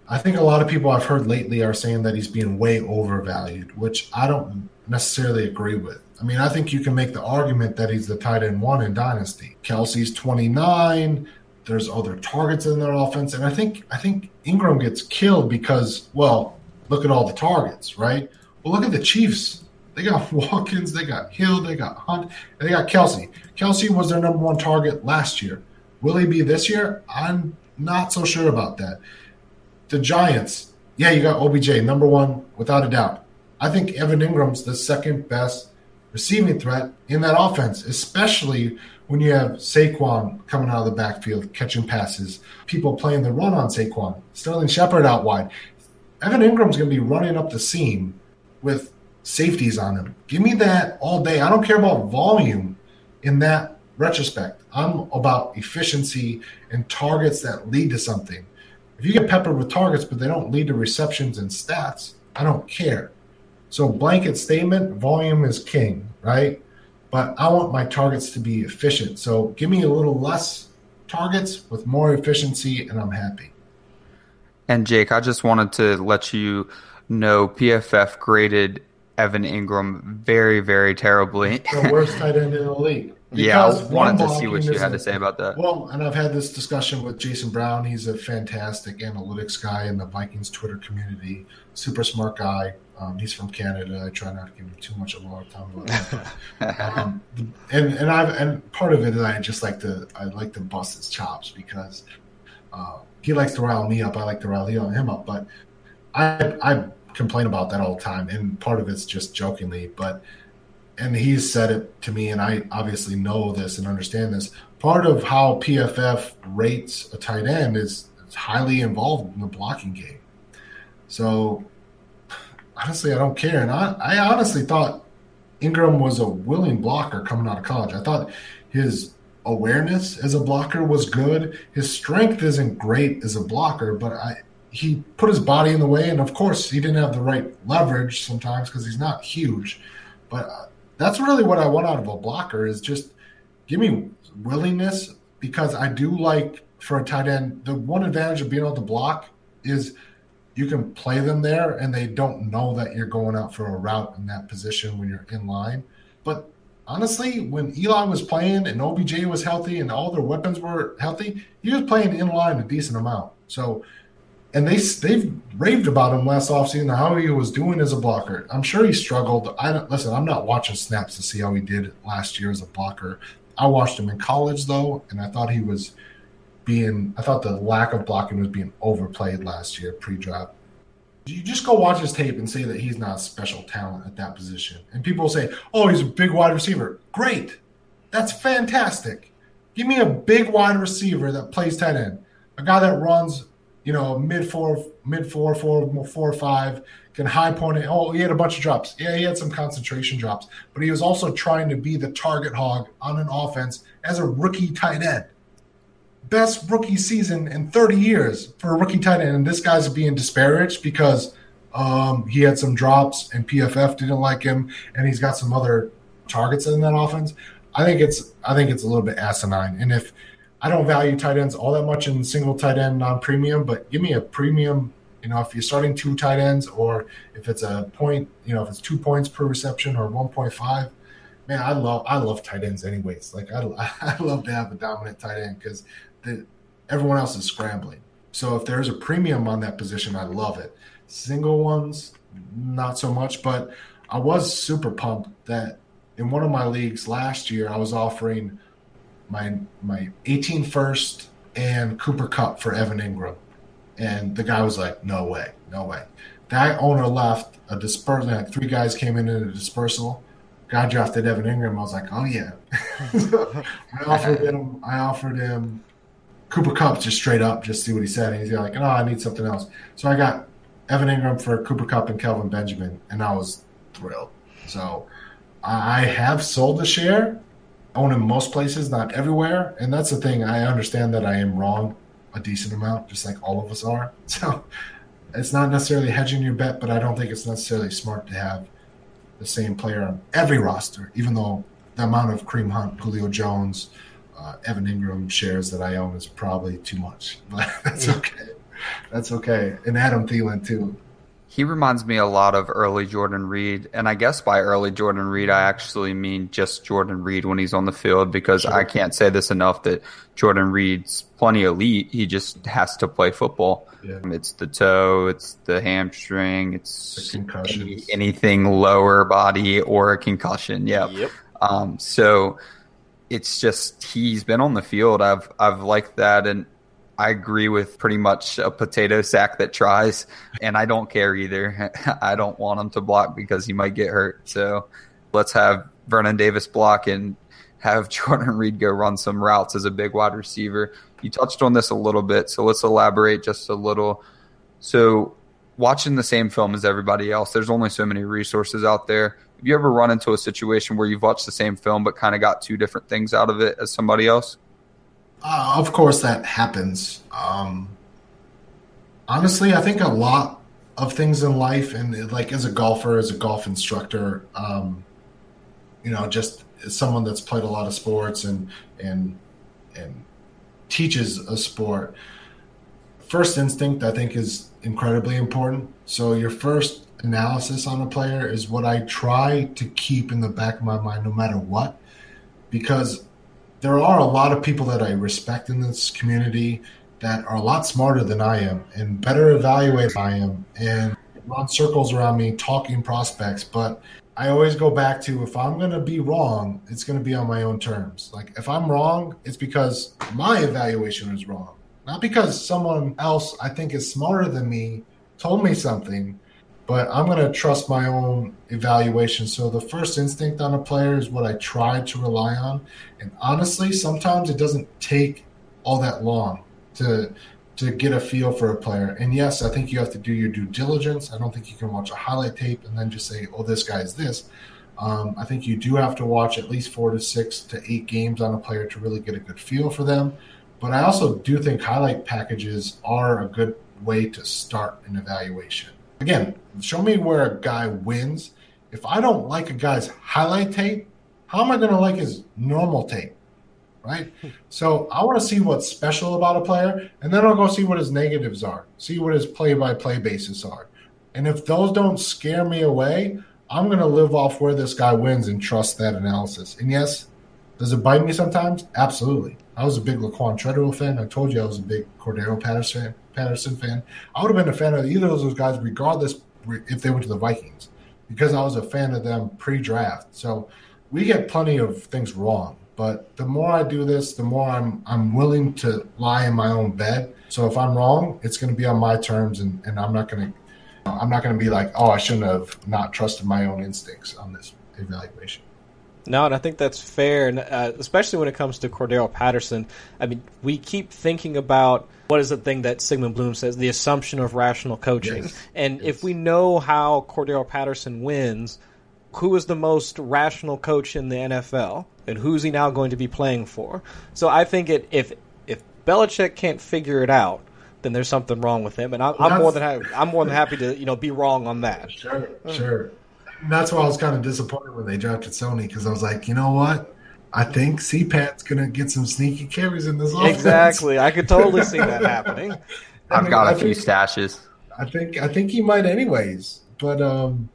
I think a lot of people I've heard lately are saying that he's being way overvalued, which I don't necessarily agree with. I mean, I think you can make the argument that he's the tight end one in Dynasty. Kelce's 29. There's other targets in their offense, and I think I think Engram gets killed because well, look at all the targets, right? Well, look at the Chiefs. They got <laughs> Watkins, they got Hill, they got Hunt, and they got Kelce. Kelce was their number one target last year. Will he be this year? I'm not so sure about that. The Giants, yeah, you got OBJ, number one, without a doubt. I think Evan Engram's the second best receiving threat in that offense, especially when you have Saquon coming out of the backfield, catching passes, people playing the run on Saquon, Sterling Shepard out wide. Evan Engram's going to be running up the seam with safeties on him. Give me that all day. I don't care about volume in that retrospect. I'm about efficiency and targets that lead to something. If you get peppered with targets, but they don't lead to receptions and stats, I don't care. So, blanket statement volume is king, right? But I want my targets to be efficient. So, give me a little less targets with more efficiency, and I'm happy. And, Jake, I just wanted to let you no, PFF graded Evan Engram very, very terribly. the worst tight end in the league. <laughs> yeah, I wanted to see what you had to say about that. Well, and I've had this discussion with Jason Brown. He's a fantastic analytics guy in the Vikings Twitter community. Super smart guy. Um, he's from Canada. I try not to give him too much of a hard time about that. <laughs> Um, and and I and part of it is I just like to I like to bust his chops because uh, he likes to rile me up. I like to rile him up. But I I complain about that all the time, and part of it's just jokingly, but and he's said it to me, and I obviously know this and understand this. Part of how PFF rates a tight end is highly involved in the blocking game. So honestly, I don't care, and I, I honestly thought Engram was a willing blocker coming out of college. I thought his awareness as a blocker was good. His strength isn't great as a blocker, but I he put his body in the way, and of course, he didn't have the right leverage sometimes because he's not huge. But uh, that's really what I want out of a blocker is just give me willingness because I do like for a tight end. The one advantage of being able to block is you can play them there, and they don't know that you're going out for a route in that position when you're in line. But honestly, when Eli was playing and OBJ was healthy and all their weapons were healthy, he was playing in line a decent amount. So and they they've raved about him last offseason how he was doing as a blocker. I'm sure he struggled. I don't listen. I'm not watching snaps to see how he did last year as a blocker. I watched him in college though, and I thought he was being. I thought the lack of blocking was being overplayed last year pre-draft. You just go watch his tape and say that he's not a special talent at that position, and people say, "Oh, he's a big wide receiver." Great, that's fantastic. Give me a big wide receiver that plays tight end, a guy that runs you know, mid four, mid four, four, four five, can high point it. Oh, he had a bunch of drops. Yeah, he had some concentration drops, but he was also trying to be the target hog on an offense as a rookie tight end. best rookie season in 30 years for a rookie tight end, and this guy's being disparaged because um, he had some drops and PFF didn't like him, and he's got some other targets in that offense. I think it's I think it's a little bit asinine. And if I don't value tight ends all that much in single tight end non premium, but give me a premium. You know, if you're starting two tight ends, or if it's a point, you know, if it's two points per reception or 1.5, man, I love I love tight ends anyways. Like I <laughs> I love to have a dominant tight end because everyone else is scrambling. So if there's a premium on that position, I love it. Single ones, not so much, but I was super pumped that in one of my leagues last year, I was offering my my 18 first and Cooper Kupp for Evan Engram. and the guy was like, "No way, no way." That owner left a dispersal. Like three guys came in in a dispersal. Guy drafted Evan Engram. I was like, "Oh yeah." <laughs> I offered him. I offered him Cooper Kupp just straight up, just see what he said. And he's like, "No, I need something else." So I got Evan Engram for Cooper Kupp and Kelvin Benjamin, and I was thrilled. So I have sold a share, own in most places, not everywhere, and that's the thing. I understand that I am wrong a decent amount, just like all of us are. <laughs> So it's not necessarily hedging your bet, but I don't think it's necessarily smart to have the same player on every roster, even though the amount of Kareem Hunt, Julio Jones, uh, Evan Engram shares that I own is probably too much, <laughs> but that's okay. That's okay. And Adam Thielen too. He reminds me a lot of early Jordan Reed, and I guess by early Jordan Reed, I actually mean just Jordan Reed when he's on the field because sure. I can't say this enough that Jordan Reed's plenty elite. He just has to play football. Yeah. It's the toe, it's the hamstring, it's any, anything lower body or a concussion. Yep. yep. Um, so it's just he's been on the field. I've I've liked that, and I agree with pretty much a potato sack that tries, and I don't care either. <laughs> I don't want him to block because he might get hurt. So let's have Vernon Davis block and have <laughs> Jordan Reed go run some routes as a big wide receiver. You touched on this a little bit, so let's elaborate just a little. So, watching the same film as everybody else, there's only so many resources out there. Have you ever run into a situation where you've watched the same film but kind of got two different things out of it as somebody else? Uh, of course, that happens. Um, honestly, I think a lot of things in life, and like as a golfer, as a golf instructor, um, you know, just someone that's played a lot of sports and and and teaches a sport. First instinct, I think, is incredibly important. So your first analysis on a player is what I try to keep in the back of my mind, no matter what, because there are a lot of people that I respect in this community that are a lot smarter than I am and better evaluated than I am and run circles around me talking prospects. But I always go back to if I'm going to be wrong, it's going to be on my own terms. Like if I'm wrong, it's because my evaluation is wrong, not because someone else I think is smarter than me told me something but I'm going to trust my own evaluation. So the first instinct on a player is what I try to rely on. And honestly, sometimes it doesn't take all that long to to get a feel for a player. And yes, I think you have to do your due diligence. I don't think you can watch a highlight tape and then just say, "Oh, this guy is this." Um, I think you do have to watch at least four to six to eight games on a player to really get a good feel for them. But I also do think highlight packages are a good way to start an evaluation again, show me where a guy wins. If I don't like a guy's highlight tape, how am I going to like his normal tape? Right. <laughs> So I want to see what's special about a player, and then I'll go see what his negatives are, see what his play by play basis are. And if those don't scare me away, I'm going to live off where this guy wins and trust that analysis. And yes, does it bite me sometimes? Absolutely. I was a big Laquon Treadwell fan. I told you I was a big Cordarrelle Patterson Patterson fan. I would have been a fan of either of those guys, regardless if they went to the Vikings, because I was a fan of them pre-draft. So we get plenty of things wrong. But the more I do this, the more I'm I'm willing to lie in my own bed. So if I'm wrong, it's going to be on my terms, and, and I'm not going to I'm not going to be like, oh, I shouldn't have not trusted my own instincts on this evaluation. No, and I think that's fair, and uh, especially when it comes to Cordarrelle Patterson. I mean, we keep thinking about what is the thing that Sigmund Bloom says, the assumption of rational coaching. Yes. And yes. if we know how Cordarrelle Patterson wins, who is the most rational coach in the NFL, and who's he now going to be playing for? So I think it if if Belichick can't figure it out, then there's something wrong with him, and I, I'm more than happy, I'm more than happy to you know be wrong on that. Sure, sure. And that's why I was kind of disappointed when they drafted Sony because I was like, you know what? I think CPAT's gonna get some sneaky carries in this offense. Exactly, I could totally see that <laughs> happening. I've mean, got a I few think, stashes. I think I think he might anyways, but um,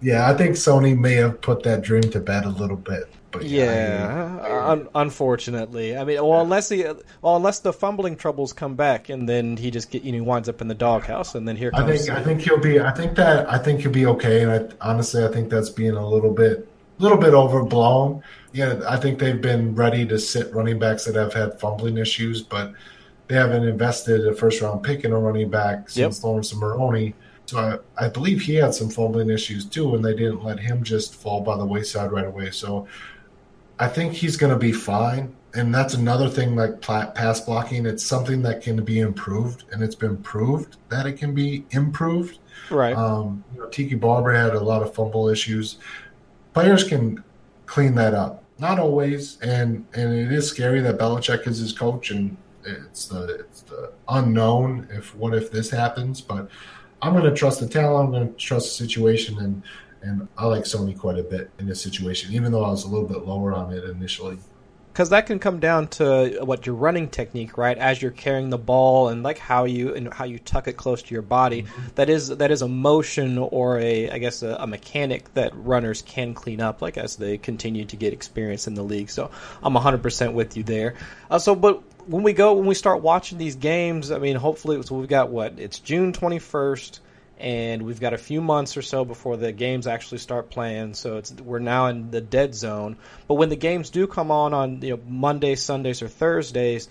yeah, I think Sony may have put that dream to bed a little bit. But yeah, yeah un- unfortunately, I mean, well, unless he, well, unless the fumbling troubles come back, and then he just get, you know, winds up in the doghouse, and then here comes. I think I think he'll be. I think that I think he'll be okay, and I, honestly, I think that's being a little bit, little bit overblown. Yeah, I think they've been ready to sit running backs that have had fumbling issues, but they haven't invested a first round pick in a running back since yep. Laurence Maroney. So I, I, believe he had some fumbling issues too, and they didn't let him just fall by the wayside right away. So I think he's going to be fine. And that's another thing like pass blocking. It's something that can be improved, and it's been proved that it can be improved. Right. Um, you know, Tiki Barber had a lot of fumble issues. Players can clean that up. Not always, and and it is scary that Belichick is his coach, and it's the it's the unknown. If what if this happens? But I'm going to trust the talent. I'm going to trust the situation, and and I like Sony quite a bit in this situation, even though I was a little bit lower on it initially. Because that can come down to what your running technique, right? As you're carrying the ball and like how you and how you tuck it close to your body. Mm-hmm. That is that is a motion or a I guess a, a, mechanic that runners can clean up, like as they continue to get experience in the league. So I'm 100 percent with you there. Uh, so, but when we go when we start watching these games, I mean, hopefully, so we've got what it's June 21st and we've got a few months or so before the games actually start playing. So it's we're now in the dead zone. But when the games do come on on you know Mondays, Sundays, or Thursdays,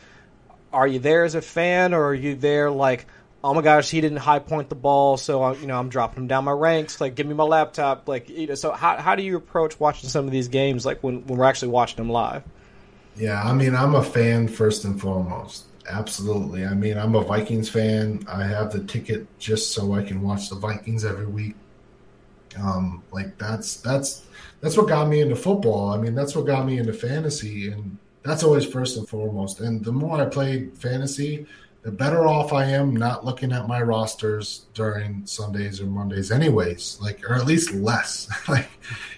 are you there as a fan, or are you there like? Oh my gosh, he didn't high point the ball, so I, you know I'm dropping him down my ranks. Like, give me my laptop. Like, you know, so how how do you approach watching some of these games? Like when when we're actually watching them live? Yeah, I mean, I'm a fan first and foremost. Absolutely. I mean, I'm a Vikings fan. I have the ticket just so I can watch the Vikings every week. Um, like that's that's that's what got me into football. I mean, that's what got me into fantasy, and that's always first and foremost. And the more I played fantasy, the better off I am not looking at my rosters during Sundays or Mondays, anyways. Like, or at least less. <laughs> like,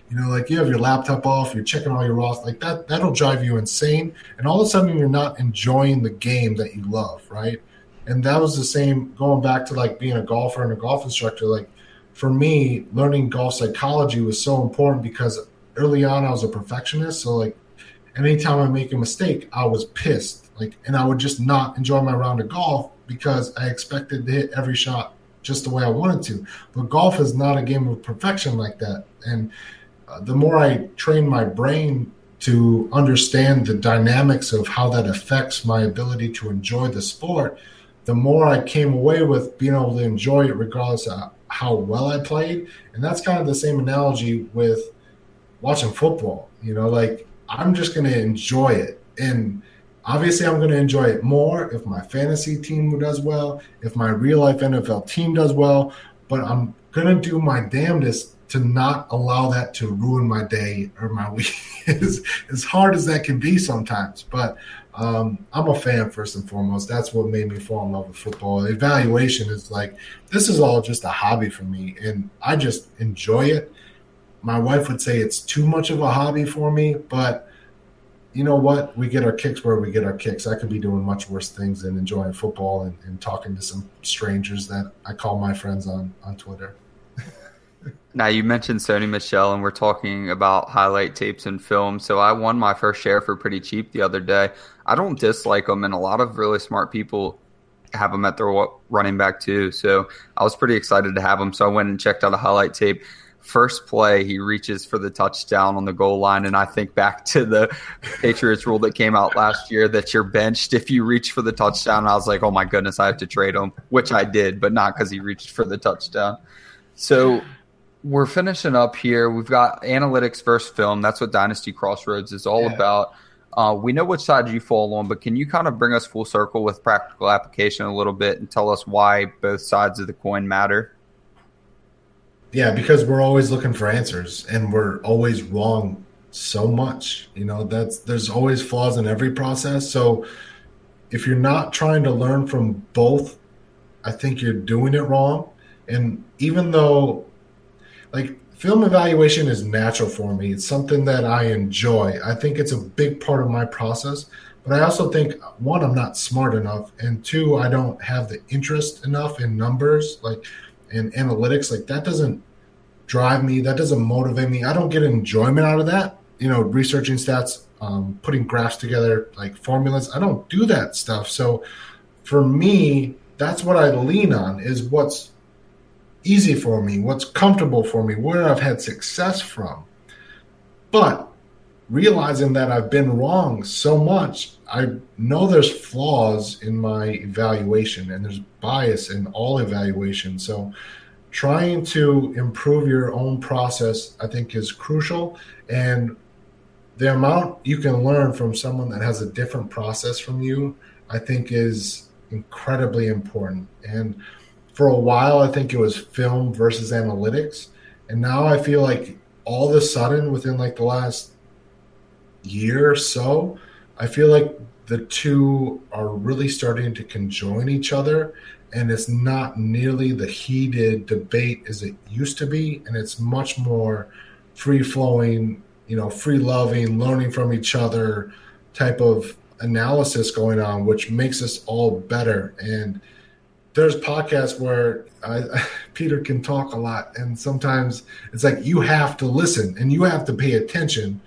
you know, like you have your laptop off, you're checking all your rosters, like that. That'll drive you insane, and all of a sudden you're not enjoying the game that you love, right? And that was the same going back to like being a golfer and a golf instructor. Like, for me, learning golf psychology was so important because early on I was a perfectionist. So like, anytime I make a mistake, I was pissed like, and I would just not enjoy my round of golf because I expected to hit every shot just the way I wanted to. But golf is not a game of perfection like that. And uh, the more I train my brain to understand the dynamics of how that affects my ability to enjoy the sport, the more I came away with being able to enjoy it regardless of how well I played. And that's kind of the same analogy with watching football. You know, like I'm just going to enjoy it. And Obviously, I'm going to enjoy it more if my fantasy team does well, if my real life NFL team does well, but I'm going to do my damnedest to not allow that to ruin my day or my <laughs> week. as, as hard as that can be sometimes, but um, I'm a fan first and foremost. That's what made me fall in love with football. Evaluation is like this is all just a hobby for me, and I just enjoy it. My wife would say it's too much of a hobby for me, but you know what? We get our kicks where we get our kicks. I could be doing much worse things than enjoying football and, and talking to some strangers that I call my friends on, on Twitter. <laughs> now, you mentioned Sony Michel, and we're talking about highlight tapes and film. So I won my first share for pretty cheap the other day. I don't dislike them, and a lot of really smart people have them at their running back too. So I was pretty excited to have them. So I went and checked out a highlight tape first play, he reaches for the touchdown on the goal line. And I think back to the Patriots rule that came out last year that you're benched if you reach for the touchdown. I was like, oh my goodness, I have to trade him, which I did, but not because he reached for the touchdown. So we're finishing up here. We've got analytics versus film. That's what Dynasty Crossroads is all yeah. about. Uh, we know which side you fall on, but can you kind of bring us full circle with practical application a little bit and tell us why both sides of the coin matter? Yeah, because we're always looking for answers and we're always wrong so much. You know, that's there's always flaws in every process. So if you're not trying to learn from both, I think you're doing it wrong. And even though, like, film evaluation is natural for me, it's something that I enjoy. I think it's a big part of my process. But I also think one, I'm not smart enough, and two, I don't have the interest enough in numbers, like in analytics. Like that doesn't drive me. That doesn't motivate me. I don't get enjoyment out of that. You know, researching stats, um, putting graphs together, like formulas. I don't do that stuff. So for me, that's what I lean on is what's easy for me, what's comfortable for me, where I've had success from. But realizing that I've been wrong so much, I know there's flaws in my evaluation and there's bias in all evaluation. So trying to improve your own process, I think, is crucial. And the amount you can learn from someone that has a different process from you, I think, is incredibly important. And for a while, I think it was film versus analytics. And now I feel like all of a sudden, within like the last year or so, I feel like the two are really starting to conjoin each other. And it's not nearly the heated debate as it used to be. And it's much more free flowing, you know, free loving, learning from each other type of analysis going on, which makes us all better. And there's podcasts where I, <laughs> Peter can talk a lot, and sometimes it's like you have to listen and you have to pay attention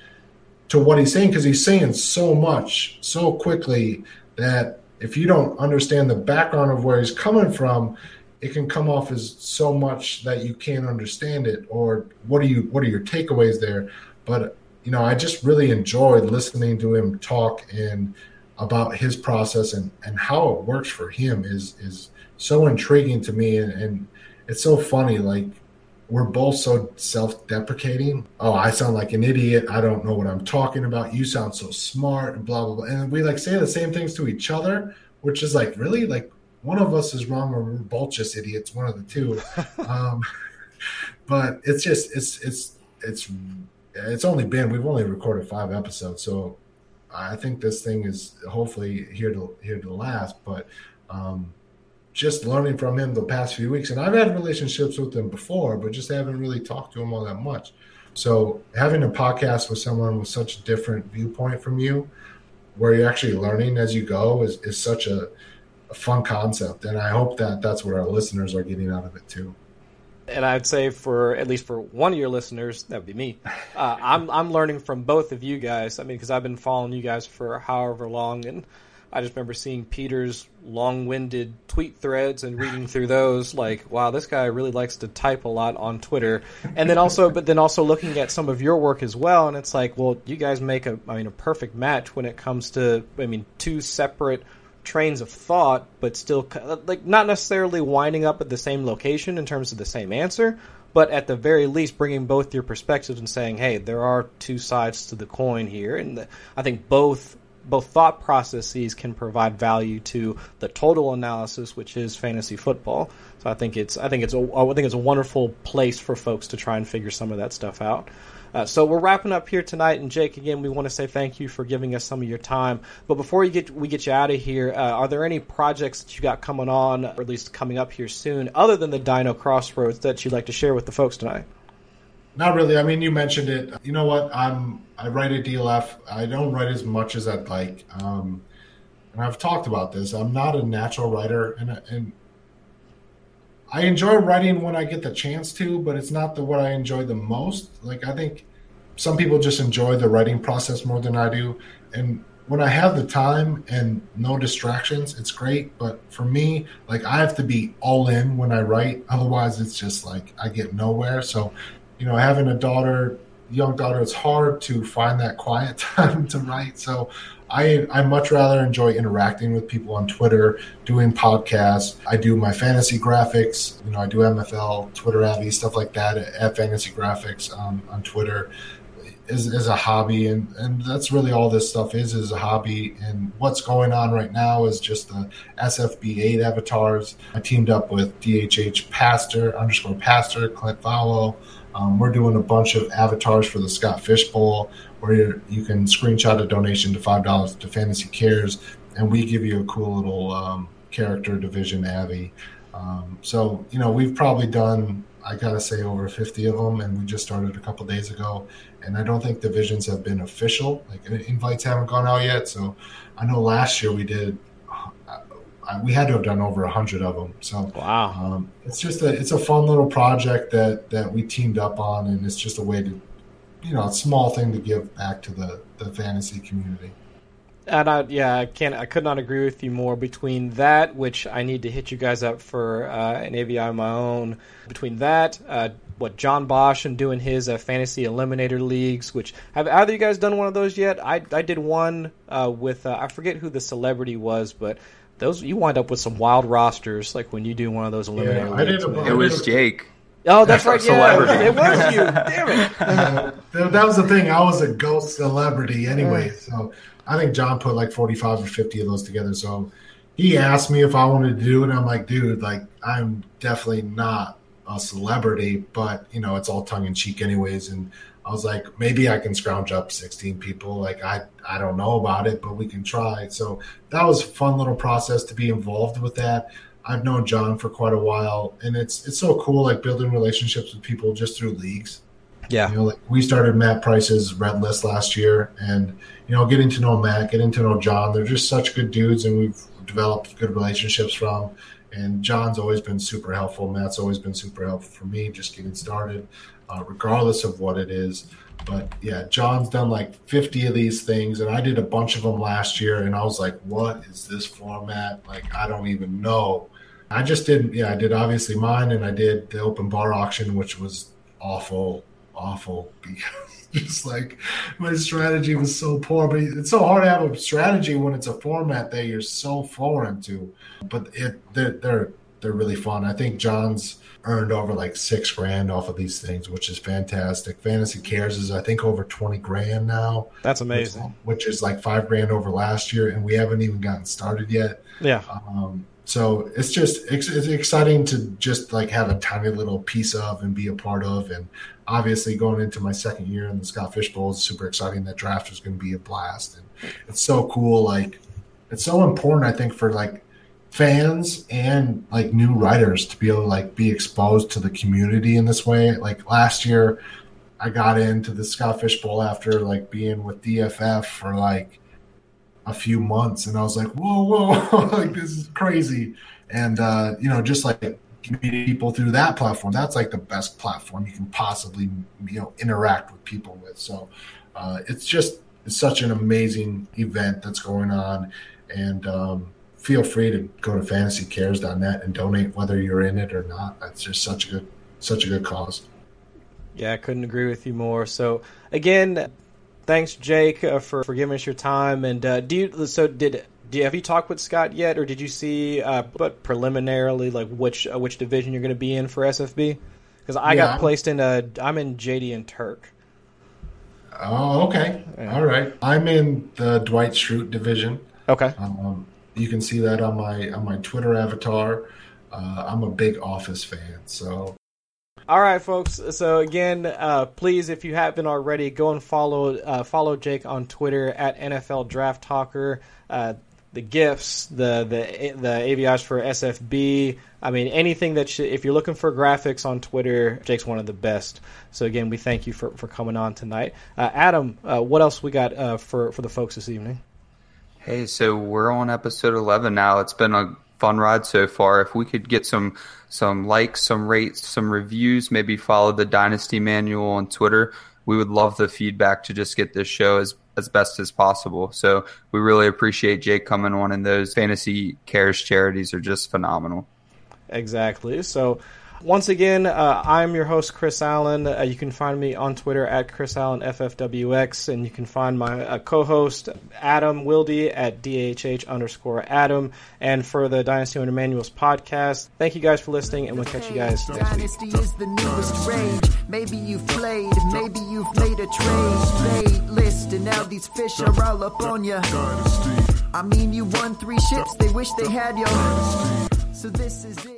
to what he's saying because he's saying so much so quickly that if you don't understand the background of where he's coming from, it can come off as so much that you can't understand it or what are you what are your takeaways there? But you know i just really enjoyed listening to him talk and about his process and and how it works for him is is so intriguing to me and, and it's so funny like we're both so self-deprecating. Oh i sound like an idiot. I don't know what i'm talking about. You sound so smart and blah blah blah. And we like say the same things to each other which is like really like one of us is wrong or we're both just idiots one of the two. <laughs> Um, but it's just it's it's it's it's only been we've only recorded five episodes. So i think this thing is hopefully here to here to last but um just learning from him the past few weeks. And I've had relationships with him before, but just haven't really talked to him all that much. So having a podcast with someone with such a different viewpoint from you, where you're actually learning as you go, is, is such a, a fun concept. And I hope that that's what our listeners are getting out of it too. And I'd say for at least for one of your listeners, that would be me. Uh, I'm I'm learning from both of you guys. I mean, because I've been following you guys for however long, and I just remember seeing Peter's long-winded tweet threads and reading through those like wow this guy really likes to type a lot on Twitter. And then also but then also looking at some of your work as well and it's like well you guys make a I mean a perfect match when it comes to I mean two separate trains of thought but still like not necessarily winding up at the same location in terms of the same answer but at the very least bringing both your perspectives and saying hey there are two sides to the coin here. And the, I think both both thought processes can provide value to the total analysis, which is fantasy football. So I think it's I think it's a I think it's a wonderful place for folks to try and figure some of that stuff out. Uh, so we're wrapping up here tonight, and Jake, again, we want to say thank you for giving us some of your time. But before you get we get you out of here, uh, are there any projects that you got coming on, or at least coming up here soon, other than the Dino Crossroads that you'd like to share with the folks tonight? Not really. I mean, you mentioned it. You know what? I'm I write a DLF. I don't write as much as I'd like. Um, and I've talked about this. I'm not a natural writer, and and I enjoy writing when I get the chance to, but it's not the what I enjoy the most. Like I think some people just enjoy the writing process more than I do, and when I have the time and no distractions, it's great. But for me, like I have to be all in when I write. Otherwise, it's just like I get nowhere. So you know, having a daughter, young daughter, it's hard to find that quiet <laughs> time to write. So I I much rather enjoy interacting with people on Twitter, doing podcasts. I do my fantasy graphics. You know, I do MFL, Twitter AVI, stuff like that at Fantasy Graphics um, on Twitter. Is, is a hobby and, and that's really all this stuff is is a hobby and what's going on right now is just the SFB8 avatars. I teamed up with DHH Pastor underscore Pastor Clint Vowell um, we're doing a bunch of avatars for the Scott Fish Bowl, where you can screenshot a donation to $5 to Fantasy Cares and we give you a cool little um, character division AVI. Um, so you know we've probably done I gotta say over 50 of them, and we just started a couple days ago. And I don't think divisions have been official; like invites haven't gone out yet. So I know last year we did. We had to have done over a hundred of them. So wow, um, it's just a it's a fun little project that that we teamed up on, and it's just a way to, you know, a small thing to give back to the the fantasy community. And I, yeah, I can't. I could not agree with you more. Between that, which I need to hit you guys up for uh, an AVI of my own. Between that, uh, what John Bosch and doing his uh, fantasy eliminator leagues. Which have either you guys done one of those yet? I I did one uh, with uh, I forget who the celebrity was, but those you wind up with some wild rosters. Like when you do one of those eliminator yeah, leagues. it was Jake. Oh, that's right. Yeah, it was you. <laughs> Damn it. Uh, that was the thing. I was a ghost celebrity anyway, so I think John put like 45 or 50 of those together. So he asked me if I wanted to do it. I'm like, dude, like I'm definitely not a celebrity, but you know, it's all tongue in cheek anyways. And I was like, maybe I can scrounge up 16 people. Like I, I don't know about it, but we can try. So that was a fun little process to be involved with that. I've known John for quite a while, and it's it's so cool, like building relationships with people just through leagues. Yeah, you know, like we started Matt Price's Red List last year, and you know, getting to know Matt, getting to know John, they're just such good dudes, and we've developed good relationships from. And John's always been super helpful. Matt's always been super helpful for me, just getting started, uh, regardless of what it is. But yeah, John's done like 50 of these things, and I did a bunch of them last year, and I was like, what is this format? Like, I don't even know. I just didn't. yeah, I did obviously mine, and I did the open bar auction, which was awful, awful because just like my strategy was so poor. But it's so hard to have a strategy when it's a format that you're so foreign to. But it they're they're, they're really fun. I think John's earned over like six grand off of these things, which is fantastic. Fantasy Cares is I think over twenty grand now. That's amazing. Which, which is like five grand over last year, and we haven't even gotten started yet. Yeah. Um, so it's just it's, it's, exciting to just like have a tiny little piece of and be a part of. And obviously going into my second year in the Scott Fish Bowl is super exciting. That draft is going to be a blast. And it's so cool like it's so important i think for like fans and like new writers to be able to like be exposed to the community in this way. Like last year i got into the Scott Fish Bowl after like being with dff for like a few months, and I was like, whoa, <laughs> whoa, like this is crazy. And uh, you know, just like meeting people through that platform, that's like the best platform you can possibly you know interact with people with. So uh, it's just it's such an amazing event that's going on, and um, feel free to go to fantasycares.net and donate whether you're in it or not. That's just such a good such a good cause. Yeah, I couldn't agree with you more. So again, thanks, Jake, uh, for for giving us your time. And uh, do you so did do you, have you talked with Scott yet, or did you see, uh, but preliminarily, like which uh, which division you're going to be in for SFB? Because I yeah. got placed in a, I'm in JD and Turk. Oh, okay, yeah. all right. I'm in the Dwight Schrute division. Okay. Um, you can see that on my on my Twitter avatar. Uh, I'm a big Office fan, so all right, folks. So again, uh, please, if you haven't already, go and follow uh, follow Jake on Twitter at NFL Draft Talker. Uh, the gifts, the the the AVIs for SFB. I mean, anything that sh- if you're looking for graphics on Twitter, Jake's one of the best. So again, we thank you for, for coming on tonight. Uh, Adam, uh, what else we got uh, for for the folks this evening? Hey, so we're on episode 11 now. It's been a fun ride so far. If we could get some some likes, some rates, some reviews, maybe follow the Dynasty Manual on Twitter. We would love the feedback to just get this show as as best as possible. So we really appreciate Jake coming on, and those fantasy cares charities are just phenomenal. Exactly. So once again, uh, I'm your host, Chris Allen. Uh, you can find me on Twitter at Chris Allen FFWX, and you can find my uh, co-host Adam Wilde at DHH underscore Adam. And for the Dynasty Under Manuals podcast, thank you guys for listening, and we'll catch you guys next Dynasty week. is the newest rage. Maybe you've played, maybe you've made a trade, trade list, and now these fish are all up on you. I mean, you won three ships, they wish they had you. So this is it.